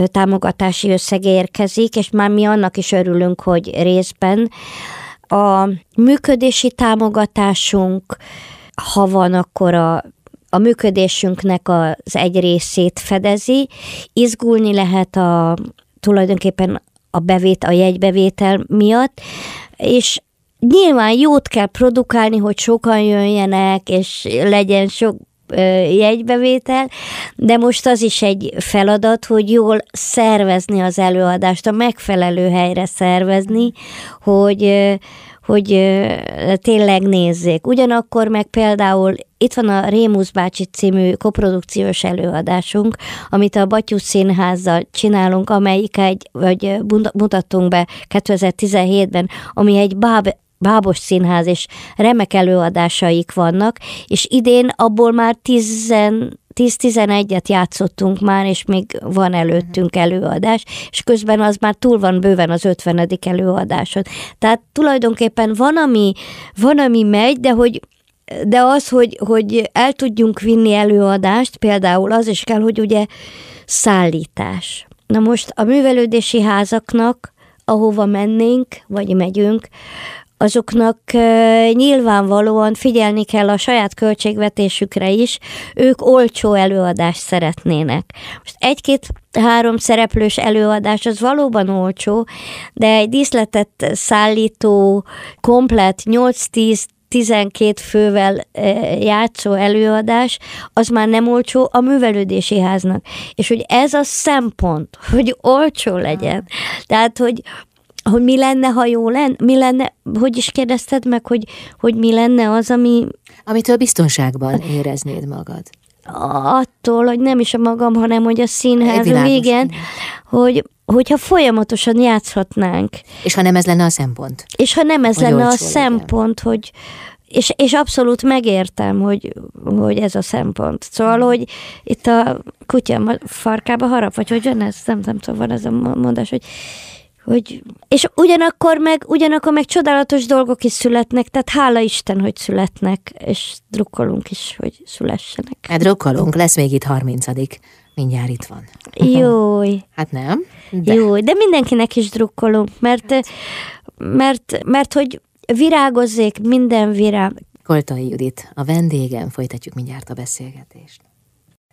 Speaker 2: támogatási összeg érkezik, és már mi annak is örülünk, hogy részben a működési támogatásunk, ha van, akkor a a működésünknek az egy részét fedezi, izgulni lehet a tulajdonképpen a bevét, a jegybevétel miatt, és nyilván jót kell produkálni, hogy sokan jöjjenek, és legyen sok jegybevétel, de most az is egy feladat, hogy jól szervezni az előadást, a megfelelő helyre szervezni, hogy hogy tényleg nézzék. Ugyanakkor meg például itt van a Rémusz bácsi című koprodukciós előadásunk, amit a Batyú Színházzal csinálunk, amelyik egy, vagy mutattunk be 2017-ben, ami egy báb bábos színház, és remek előadásaik vannak, és idén abból már 10-11-et játszottunk már, és még van előttünk előadás, és közben az már túl van bőven az 50. előadáson. Tehát tulajdonképpen van, ami, van, ami megy, de hogy de az, hogy, hogy el tudjunk vinni előadást, például az is kell, hogy ugye szállítás. Na most a művelődési házaknak, ahova mennénk, vagy megyünk, azoknak nyilvánvalóan figyelni kell a saját költségvetésükre is, ők olcsó előadást szeretnének. Most egy-két három szereplős előadás az valóban olcsó, de egy díszletet szállító, komplet 8-10 12 fővel játszó előadás, az már nem olcsó a művelődési háznak. És hogy ez a szempont, hogy olcsó legyen. Tehát, hogy hogy mi lenne, ha jó lenne, mi lenne, hogy is kérdezted meg, hogy, hogy mi lenne az, ami...
Speaker 1: Amitől biztonságban éreznéd magad.
Speaker 2: Attól, hogy nem is a magam, hanem hogy a színház, igen, hogy, hogyha folyamatosan játszhatnánk.
Speaker 1: És ha nem ez lenne a szempont.
Speaker 2: És ha nem ez hogy lenne a szempont, legyen. hogy, és, és abszolút megértem, hogy, hogy ez a szempont. Szóval, hmm. hogy itt a kutya farkába harap, vagy hogy jön ez, nem, nem tudom, van ez a mondás, hogy hogy, és ugyanakkor meg, ugyanakkor meg csodálatos dolgok is születnek, tehát hála Isten, hogy születnek, és drukkolunk is, hogy szülessenek.
Speaker 1: Hát drukkolunk, lesz még itt 30 mindjárt itt van.
Speaker 2: Jój.
Speaker 1: Hát nem?
Speaker 2: De. Jó, de mindenkinek is drukkolunk, mert, mert, mert hogy virágozzék minden virág.
Speaker 1: Koltai Judit, a vendégem, folytatjuk mindjárt a beszélgetést.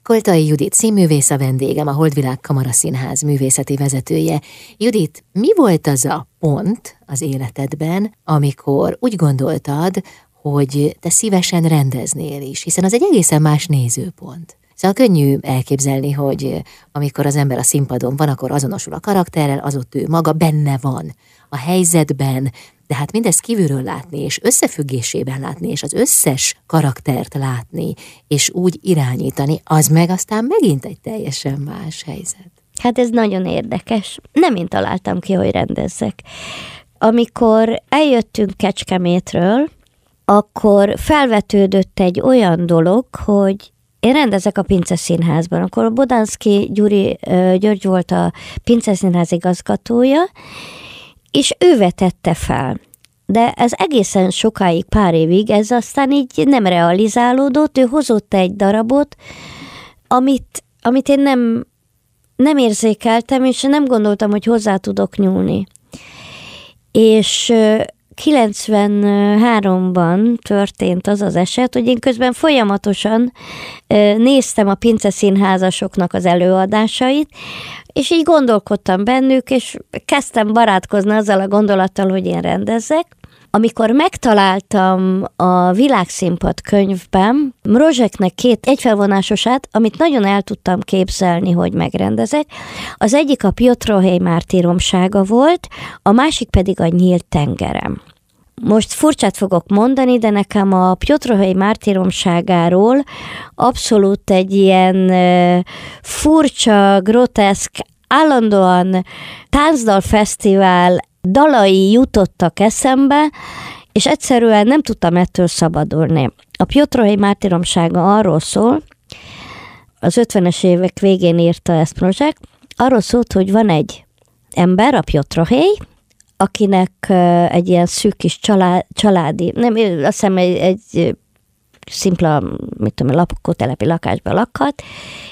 Speaker 1: Koltai Judit színművész a vendégem, a Holdvilág Kamara Színház művészeti vezetője. Judit, mi volt az a pont az életedben, amikor úgy gondoltad, hogy te szívesen rendeznél is, hiszen az egy egészen más nézőpont. Szóval könnyű elképzelni, hogy amikor az ember a színpadon van, akkor azonosul a karakterrel, az ott ő maga benne van a helyzetben, de hát mindezt kívülről látni, és összefüggésében látni, és az összes karaktert látni, és úgy irányítani, az meg aztán megint egy teljesen más helyzet.
Speaker 2: Hát ez nagyon érdekes. Nem én találtam ki, hogy rendezzek. Amikor eljöttünk Kecskemétről, akkor felvetődött egy olyan dolog, hogy én rendezek a Pince Színházban. Akkor a Bodanszki Gyuri György volt a Pince Színház igazgatója, és ő vetette fel. De ez egészen sokáig, pár évig, ez aztán így nem realizálódott, ő hozott egy darabot, amit, amit én nem, nem érzékeltem, és nem gondoltam, hogy hozzá tudok nyúlni. És 93-ban történt az az eset, hogy én közben folyamatosan néztem a Pince színházasoknak az előadásait, és így gondolkodtam bennük, és kezdtem barátkozni azzal a gondolattal, hogy én rendezzek, Amikor megtaláltam a világszínpad könyvben Mrozseknek két egyfelvonásosát, amit nagyon el tudtam képzelni, hogy megrendezek, az egyik a Piotrohely mártíromsága volt, a másik pedig a Nyílt tengerem. Most furcsát fogok mondani, de nekem a Piotrohely mártíromságáról abszolút egy ilyen furcsa, groteszk, állandóan táncdal dalai jutottak eszembe, és egyszerűen nem tudtam ettől szabadulni. A Piotrohely mártíromsága arról szól, az 50-es évek végén írta ezt projekt, arról szólt, hogy van egy ember, a Piotrohely, akinek egy ilyen szűk kis család, családi, nem, azt hiszem egy, egy szimpla, mit tudom, lakótelepi lakásban lakhat,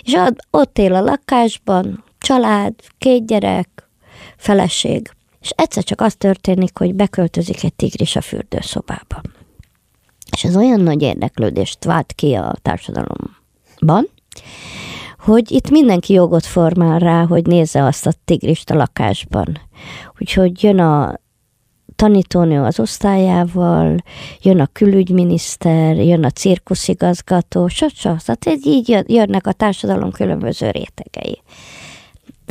Speaker 2: és ott él a lakásban, család, két gyerek, feleség. És egyszer csak az történik, hogy beköltözik egy tigris a fürdőszobába. És ez olyan nagy érdeklődést vált ki a társadalomban, hogy itt mindenki jogot formál rá, hogy nézze azt a tigrist a lakásban. Úgyhogy jön a tanítónő az osztályával, jön a külügyminiszter, jön a cirkuszigazgató, stb. Tehát így jönnek a társadalom különböző rétegei.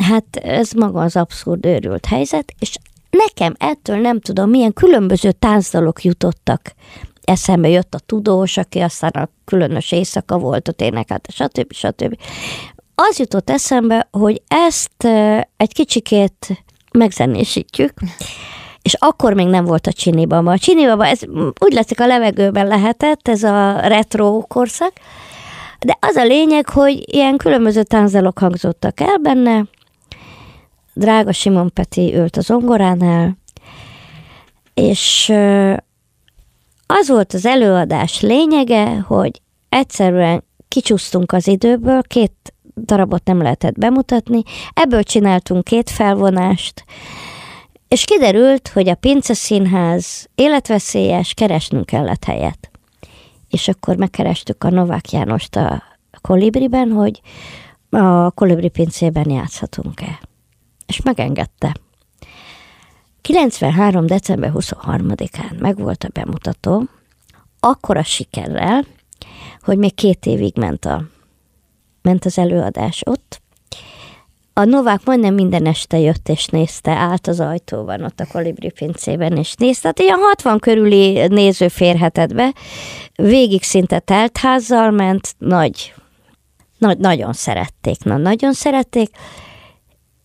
Speaker 2: Hát ez maga az abszurd őrült helyzet, és nekem ettől nem tudom, milyen különböző táncdalok jutottak eszembe jött a tudós, aki aztán a különös éjszaka volt, ott énekelt, stb. stb. Az jutott eszembe, hogy ezt egy kicsikét megzenésítjük, és akkor még nem volt a csinibaba. A csinibaba, ez úgy látszik a levegőben lehetett, ez a retro korszak, de az a lényeg, hogy ilyen különböző tánzalok hangzottak el benne, drága Simon Peti ült az ongoránál, és az volt az előadás lényege, hogy egyszerűen kicsúsztunk az időből, két darabot nem lehetett bemutatni, ebből csináltunk két felvonást, és kiderült, hogy a Pince Színház életveszélyes, keresnünk kellett helyet. És akkor megkerestük a Novák Jánost a Kolibriben, hogy a Kolibri pincében játszhatunk-e. És megengedte. 93. december 23-án megvolt a bemutató, akkora sikerrel, hogy még két évig ment, a, ment az előadás ott. A Novák majdnem minden este jött és nézte, állt az ajtóban ott a Kolibri pincében, és nézte, tehát ilyen 60 körüli néző férhetett be, végig szinte teltházzal ment, nagy, nagy, nagyon szerették, na, nagyon szerették,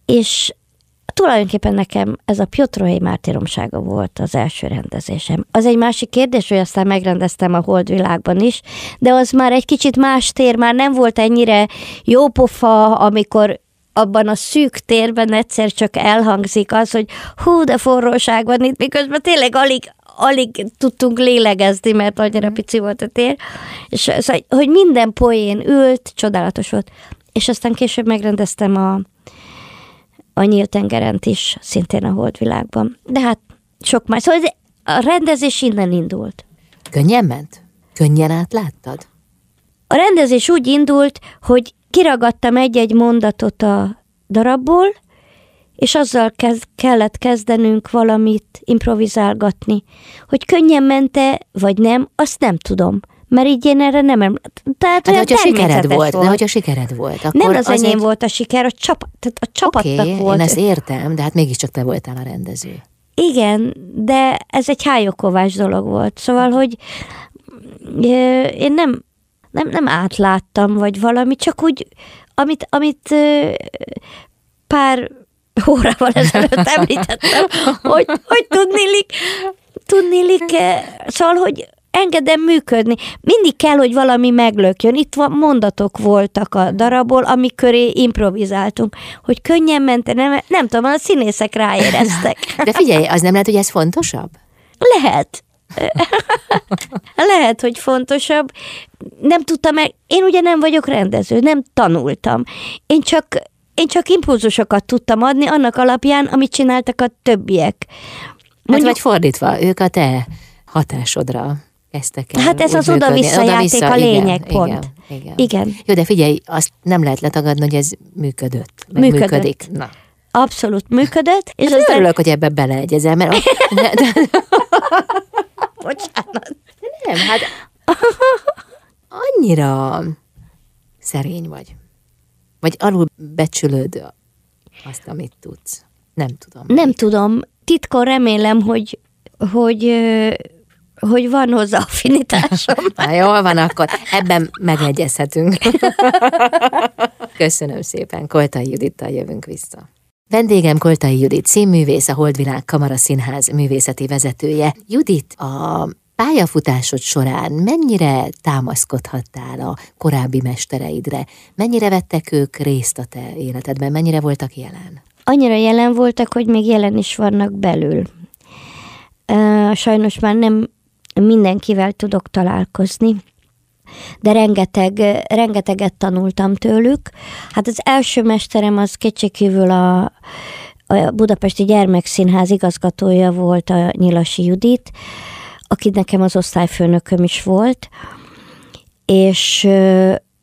Speaker 2: és tulajdonképpen nekem ez a Piotrohely mártíromsága volt az első rendezésem. Az egy másik kérdés, hogy aztán megrendeztem a Holdvilágban is, de az már egy kicsit más tér, már nem volt ennyire jópofa, amikor abban a szűk térben egyszer csak elhangzik az, hogy hú, de forróság van itt, miközben tényleg alig, alig tudtunk lélegezni, mert annyira pici volt a tér, és szóval, hogy minden poén ült, csodálatos volt. És aztán később megrendeztem a a nyílt tengerent is, szintén a holdvilágban. De hát sok más. Szóval a rendezés innen indult.
Speaker 1: Könnyen ment? Könnyen átláttad?
Speaker 2: A rendezés úgy indult, hogy kiragadtam egy-egy mondatot a darabból, és azzal kez, kellett kezdenünk valamit improvizálgatni. Hogy könnyen mente, vagy nem, azt nem tudom mert így én erre nem emlékszem.
Speaker 1: Tehát hát, hogyha sikered volt, volt. De hogyha sikered volt, akkor
Speaker 2: Nem az, az enyém egy... volt a siker, a, csap, tehát a csapatnak okay, volt.
Speaker 1: én ezt értem, de hát mégiscsak te voltál a rendező.
Speaker 2: Igen, de ez egy hájokovás dolog volt. Szóval, hogy én nem, nem, nem átláttam, vagy valami, csak úgy, amit, amit pár órával ezelőtt említettem, hogy, hogy tudnélik, tudnélik, szóval, hogy engedem működni. Mindig kell, hogy valami meglökjön. Itt van, mondatok voltak a darabból, amik köré improvizáltunk, hogy könnyen ment, nem, nem tudom, a színészek ráéreztek.
Speaker 1: De figyelj, az nem lehet, hogy ez fontosabb?
Speaker 2: Lehet. *laughs* Lehet, hogy fontosabb. Nem tudtam meg, én ugye nem vagyok rendező, nem tanultam. Én csak, én csak impulzusokat tudtam adni annak alapján, amit csináltak a többiek.
Speaker 1: Mondjuk, hát vagy fordítva, ők a te hatásodra kezdtek el
Speaker 2: Hát ez az oda-vissza játék a lényeg igen, pont.
Speaker 1: Igen, igen. igen. Jó, de figyelj, azt nem lehet letagadni, hogy ez működött. Működött. működik. Na.
Speaker 2: Abszolút működött.
Speaker 1: És hát az örülök, hogy ebbe beleegyezel, mert... *laughs* De, de,
Speaker 2: Bocsánat.
Speaker 1: Nem, hát annyira szerény vagy. Vagy alul becsülöd azt, amit tudsz. Nem tudom.
Speaker 2: Nem tudom. Titkon remélem, hogy, hogy, hogy van hozzá affinitásom. *laughs*
Speaker 1: Na, jól van, akkor ebben megegyezhetünk. *laughs* Köszönöm szépen, Koltai Judittal jövünk vissza. Vendégem Koltai Judit, színművész, a Holdvilág Kamara Színház művészeti vezetője. Judit, a pályafutásod során mennyire támaszkodhattál a korábbi mestereidre? Mennyire vettek ők részt a te életedben? Mennyire voltak jelen?
Speaker 2: Annyira jelen voltak, hogy még jelen is vannak belül. Sajnos már nem mindenkivel tudok találkozni, de rengeteg, rengeteget tanultam tőlük. Hát az első mesterem az kétségkívül a, a Budapesti Gyermekszínház igazgatója volt a Nyilasi Judit, aki nekem az osztályfőnököm is volt, és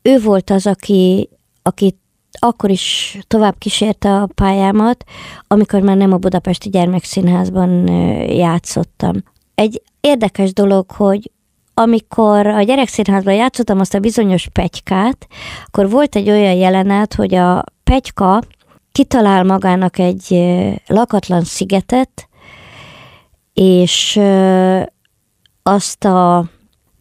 Speaker 2: ő volt az, aki, aki akkor is tovább kísérte a pályámat, amikor már nem a Budapesti Gyermekszínházban játszottam. Egy érdekes dolog, hogy amikor a gyerekszínházban játszottam azt a bizonyos pegykát, akkor volt egy olyan jelenet, hogy a pegyka kitalál magának egy lakatlan szigetet, és azt a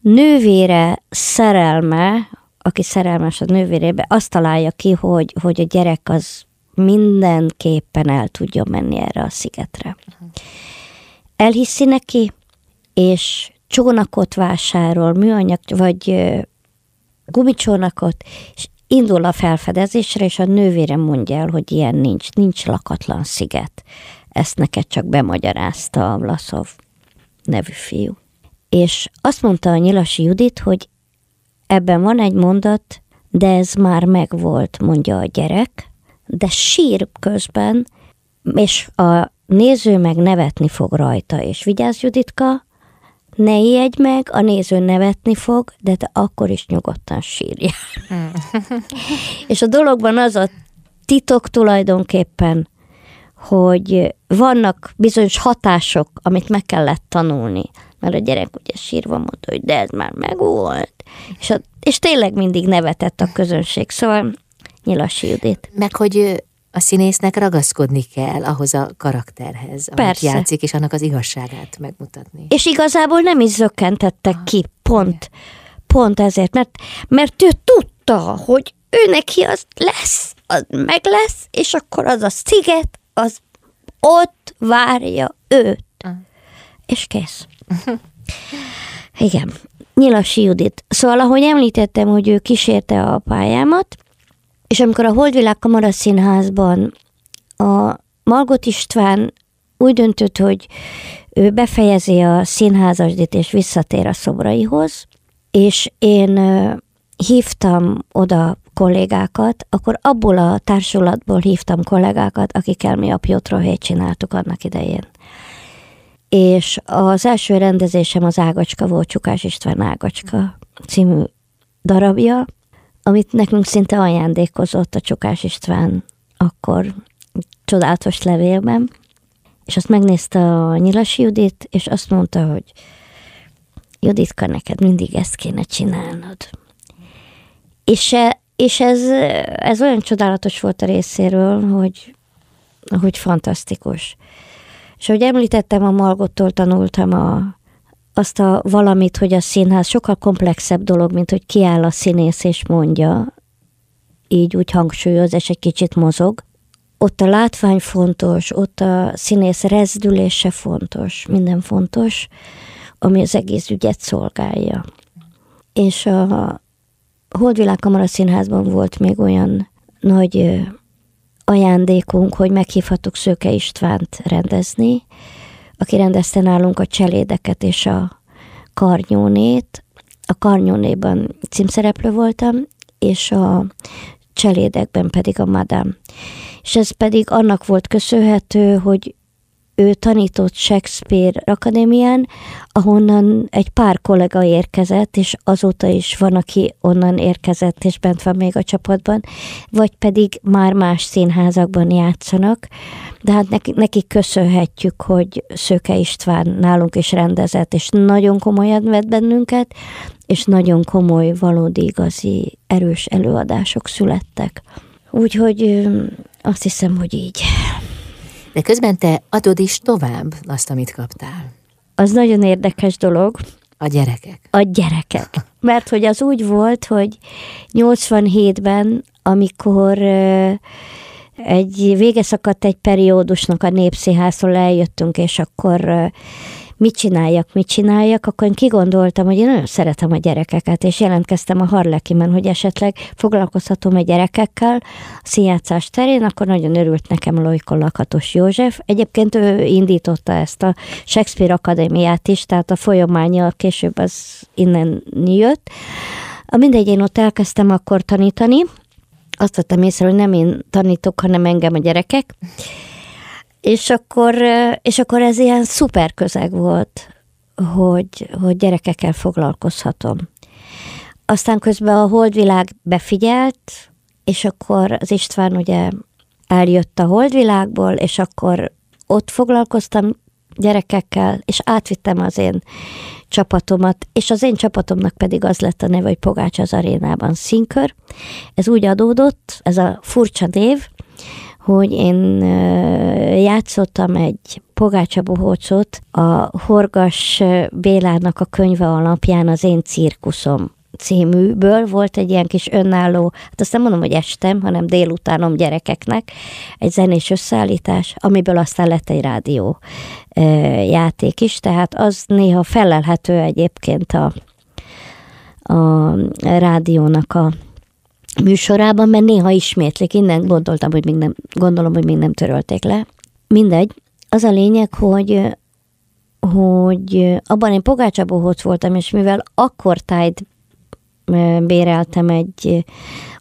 Speaker 2: nővére szerelme, aki szerelmes a nővérébe, azt találja ki, hogy, hogy a gyerek az mindenképpen el tudja menni erre a szigetre. Elhiszi neki, és csónakot vásárol, műanyag, vagy gumicsónakot, és indul a felfedezésre, és a nővére mondja el, hogy ilyen nincs, nincs lakatlan sziget. Ezt neked csak bemagyarázta a Vlaszov nevű fiú. És azt mondta a Nyilasi Judit, hogy ebben van egy mondat, de ez már megvolt, mondja a gyerek, de sír közben, és a néző meg nevetni fog rajta, és vigyázz Juditka, ne ijedj meg, a néző nevetni fog, de te akkor is nyugodtan sírja. és a dologban az a titok tulajdonképpen, hogy vannak bizonyos hatások, amit meg kellett tanulni. Mert a gyerek ugye sírva mondta, hogy de ez már megvolt. És, a, és tényleg mindig nevetett a közönség. Szóval Nyilasi Judit.
Speaker 1: Meg, hogy a színésznek ragaszkodni kell ahhoz a karakterhez, amit Persze. játszik, és annak az igazságát megmutatni.
Speaker 2: És igazából nem is zökkentettek ah, ki, pont, pont ezért, mert, mert ő tudta, hogy ő neki az lesz, az meg lesz, és akkor az a sziget, az ott várja őt. Ah. És kész. Igen. Nyilasi Judit. Szóval, ahogy említettem, hogy ő kísérte a pályámat, és amikor a Holdvilág Kamara Színházban a Margot István úgy döntött, hogy ő befejezi a színházasdit és visszatér a szobraihoz, és én hívtam oda kollégákat, akkor abból a társulatból hívtam kollégákat, akikkel mi a Piotrohét csináltuk annak idején. És az első rendezésem az Ágacska volt, Csukás István Ágacska című darabja, amit nekünk szinte ajándékozott a Csokás István akkor csodálatos levélben, és azt megnézte a Nyilasi Judit, és azt mondta, hogy Juditka, neked mindig ezt kéne csinálnod. És, e, és ez, ez olyan csodálatos volt a részéről, hogy, hogy fantasztikus. És ahogy említettem, a Margottól tanultam a, azt a valamit, hogy a színház sokkal komplexebb dolog, mint hogy kiáll a színész és mondja, így úgy hangsúlyoz, és egy kicsit mozog. Ott a látvány fontos, ott a színész rezdülése fontos, minden fontos, ami az egész ügyet szolgálja. És a Holdvilág Kamara Színházban volt még olyan nagy ajándékunk, hogy meghívhattuk Szőke Istvánt rendezni, aki rendezte nálunk a cselédeket és a karnyónét. A karnyónéban címszereplő voltam, és a cselédekben pedig a madám. És ez pedig annak volt köszönhető, hogy ő tanított Shakespeare Akadémián, ahonnan egy pár kollega érkezett, és azóta is van, aki onnan érkezett, és bent van még a csapatban, vagy pedig már más színházakban játszanak, de hát nekik, nekik köszönhetjük, hogy Szöke István nálunk is rendezett, és nagyon komolyan vett bennünket, és nagyon komoly, valódi, igazi, erős előadások születtek. Úgyhogy azt hiszem, hogy így.
Speaker 1: De közben te adod is tovább azt, amit kaptál.
Speaker 2: Az nagyon érdekes dolog.
Speaker 1: A gyerekek.
Speaker 2: A gyerekek. *laughs* Mert hogy az úgy volt, hogy 87-ben, amikor egy vége szakadt egy periódusnak a Népszínházról eljöttünk, és akkor mit csináljak, mit csináljak, akkor én kigondoltam, hogy én nagyon szeretem a gyerekeket, és jelentkeztem a Harlekimen, hogy esetleg foglalkozhatom a gyerekekkel a színjátszás terén, akkor nagyon örült nekem Lojko Lakatos József. Egyébként ő indította ezt a Shakespeare Akadémiát is, tehát a folyamánya később az innen jött. A mindegy, én ott elkezdtem akkor tanítani, azt vettem észre, hogy nem én tanítok, hanem engem a gyerekek, és akkor, és akkor ez ilyen szuper közeg volt, hogy, hogy gyerekekkel foglalkozhatom. Aztán közben a holdvilág befigyelt, és akkor az István ugye eljött a holdvilágból, és akkor ott foglalkoztam gyerekekkel, és átvittem az én csapatomat, és az én csapatomnak pedig az lett a neve, hogy Pogács az arénában színkör. Ez úgy adódott, ez a furcsa név, hogy én játszottam egy Pogácsa Bohócot a Horgas Bélának a könyve alapján az én cirkuszom címűből. Volt egy ilyen kis önálló, hát azt nem mondom, hogy estem, hanem délutánom gyerekeknek, egy zenés összeállítás, amiből aztán lett egy rádió játék is, tehát az néha felelhető egyébként a, a rádiónak a műsorában, mert néha ismétlik, innen gondoltam, hogy még nem, gondolom, hogy még nem törölték le. Mindegy. Az a lényeg, hogy hogy abban én Pogácsabohóc voltam, és mivel akkor tájt béreltem egy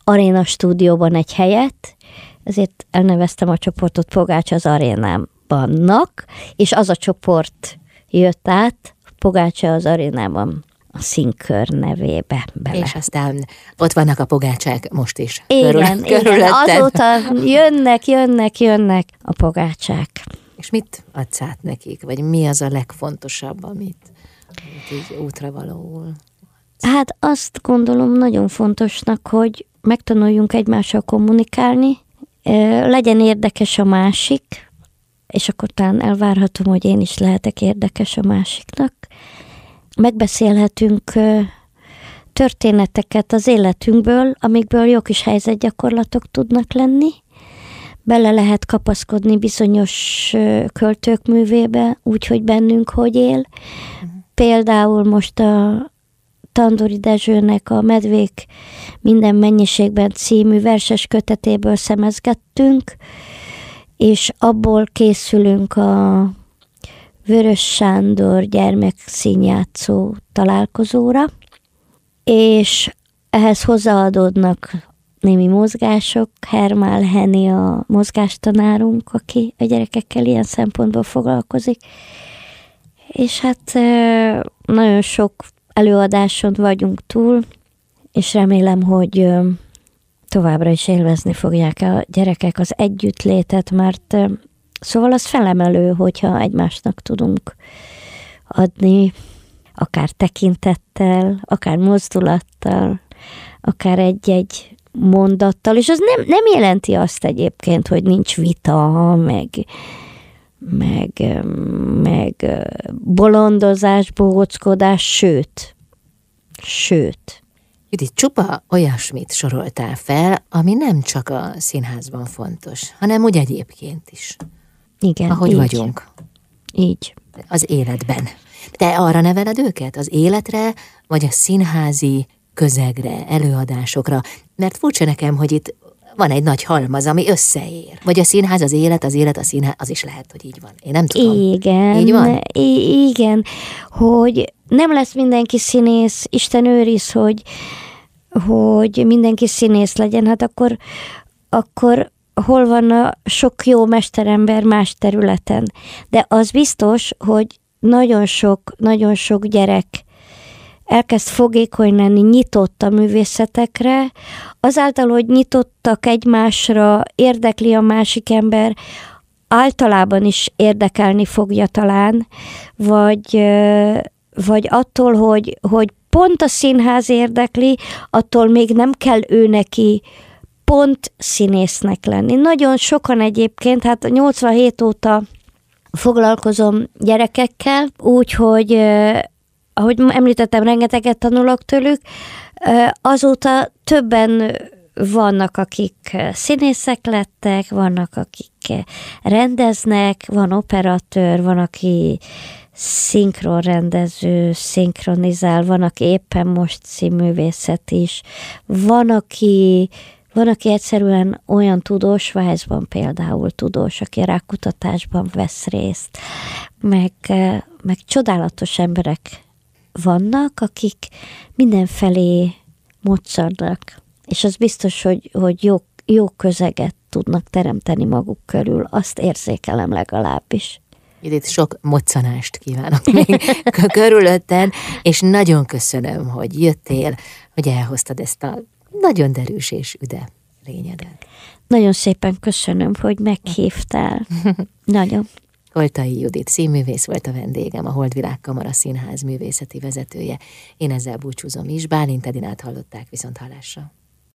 Speaker 2: aréna stúdióban egy helyet, ezért elneveztem a csoportot Pogács az arénámbannak, és az a csoport jött át Pogácsa az arénában a színkör nevébe bele.
Speaker 1: És aztán ott vannak a pogácsák most is.
Speaker 2: Igen, körül, igen. azóta jönnek, jönnek, jönnek a pogácsák.
Speaker 1: És mit adsz át nekik? Vagy mi az a legfontosabb, amit, amit így útra valóul?
Speaker 2: Hát azt gondolom nagyon fontosnak, hogy megtanuljunk egymással kommunikálni, legyen érdekes a másik, és akkor talán elvárhatom, hogy én is lehetek érdekes a másiknak, megbeszélhetünk történeteket az életünkből, amikből jó kis helyzetgyakorlatok tudnak lenni. Bele lehet kapaszkodni bizonyos költők művébe, úgyhogy bennünk hogy él. Például most a Tandori Dezsőnek a Medvék minden mennyiségben című verses kötetéből szemezgettünk, és abból készülünk a Vörös Sándor gyermekszínjátszó találkozóra, és ehhez hozzáadódnak némi mozgások. Hermál Heni a mozgástanárunk, aki a gyerekekkel ilyen szempontból foglalkozik. És hát nagyon sok előadáson vagyunk túl, és remélem, hogy továbbra is élvezni fogják a gyerekek az együttlétet, mert Szóval az felemelő, hogyha egymásnak tudunk adni, akár tekintettel, akár mozdulattal, akár egy-egy mondattal, és az nem, nem jelenti azt egyébként, hogy nincs vita, meg, meg, meg bolondozás, bohockodás, sőt, sőt.
Speaker 1: Judit, csupa olyasmit soroltál fel, ami nem csak a színházban fontos, hanem úgy egyébként is.
Speaker 2: Igen,
Speaker 1: Ahogy így. vagyunk.
Speaker 2: Így.
Speaker 1: Az életben. Te arra neveled őket? Az életre, vagy a színházi közegre, előadásokra? Mert furcsa nekem, hogy itt van egy nagy halmaz, ami összeér. Vagy a színház, az élet, az élet, a színház, az is lehet, hogy így van. Én nem tudom.
Speaker 2: Igen.
Speaker 1: Így van?
Speaker 2: I- igen, hogy nem lesz mindenki színész, Isten őriz, hogy, hogy mindenki színész legyen, hát akkor, akkor hol van a sok jó mesterember más területen. De az biztos, hogy nagyon sok, nagyon sok gyerek elkezd fogékony lenni, nyitott a művészetekre, azáltal, hogy nyitottak egymásra, érdekli a másik ember, általában is érdekelni fogja talán, vagy, vagy attól, hogy, hogy pont a színház érdekli, attól még nem kell ő neki pont színésznek lenni. Nagyon sokan egyébként, hát 87 óta foglalkozom gyerekekkel, úgyhogy ahogy említettem, rengeteget tanulok tőlük, azóta többen vannak, akik színészek lettek, vannak, akik rendeznek, van operatőr, van, aki szinkronrendező, szinkronizál, van, aki éppen most színművészet is, van, aki van, aki egyszerűen olyan tudós, Svájcban például tudós, aki rákutatásban vesz részt, meg, meg csodálatos emberek vannak, akik mindenfelé moccadnak, és az biztos, hogy, hogy jó, jó közeget tudnak teremteni maguk körül, azt érzékelem legalábbis.
Speaker 1: Itt sok moccanást kívánok még *laughs* körülötted, és nagyon köszönöm, hogy jöttél, hogy elhoztad ezt a nagyon derűs és üde lényedet.
Speaker 2: Nagyon szépen köszönöm, hogy meghívtál. *laughs* Nagyon.
Speaker 1: Koltai Judit színművész volt a vendégem, a Holdvilág Kamara Színház művészeti vezetője. Én ezzel búcsúzom is, Bálint Edinát hallották viszont hallásra.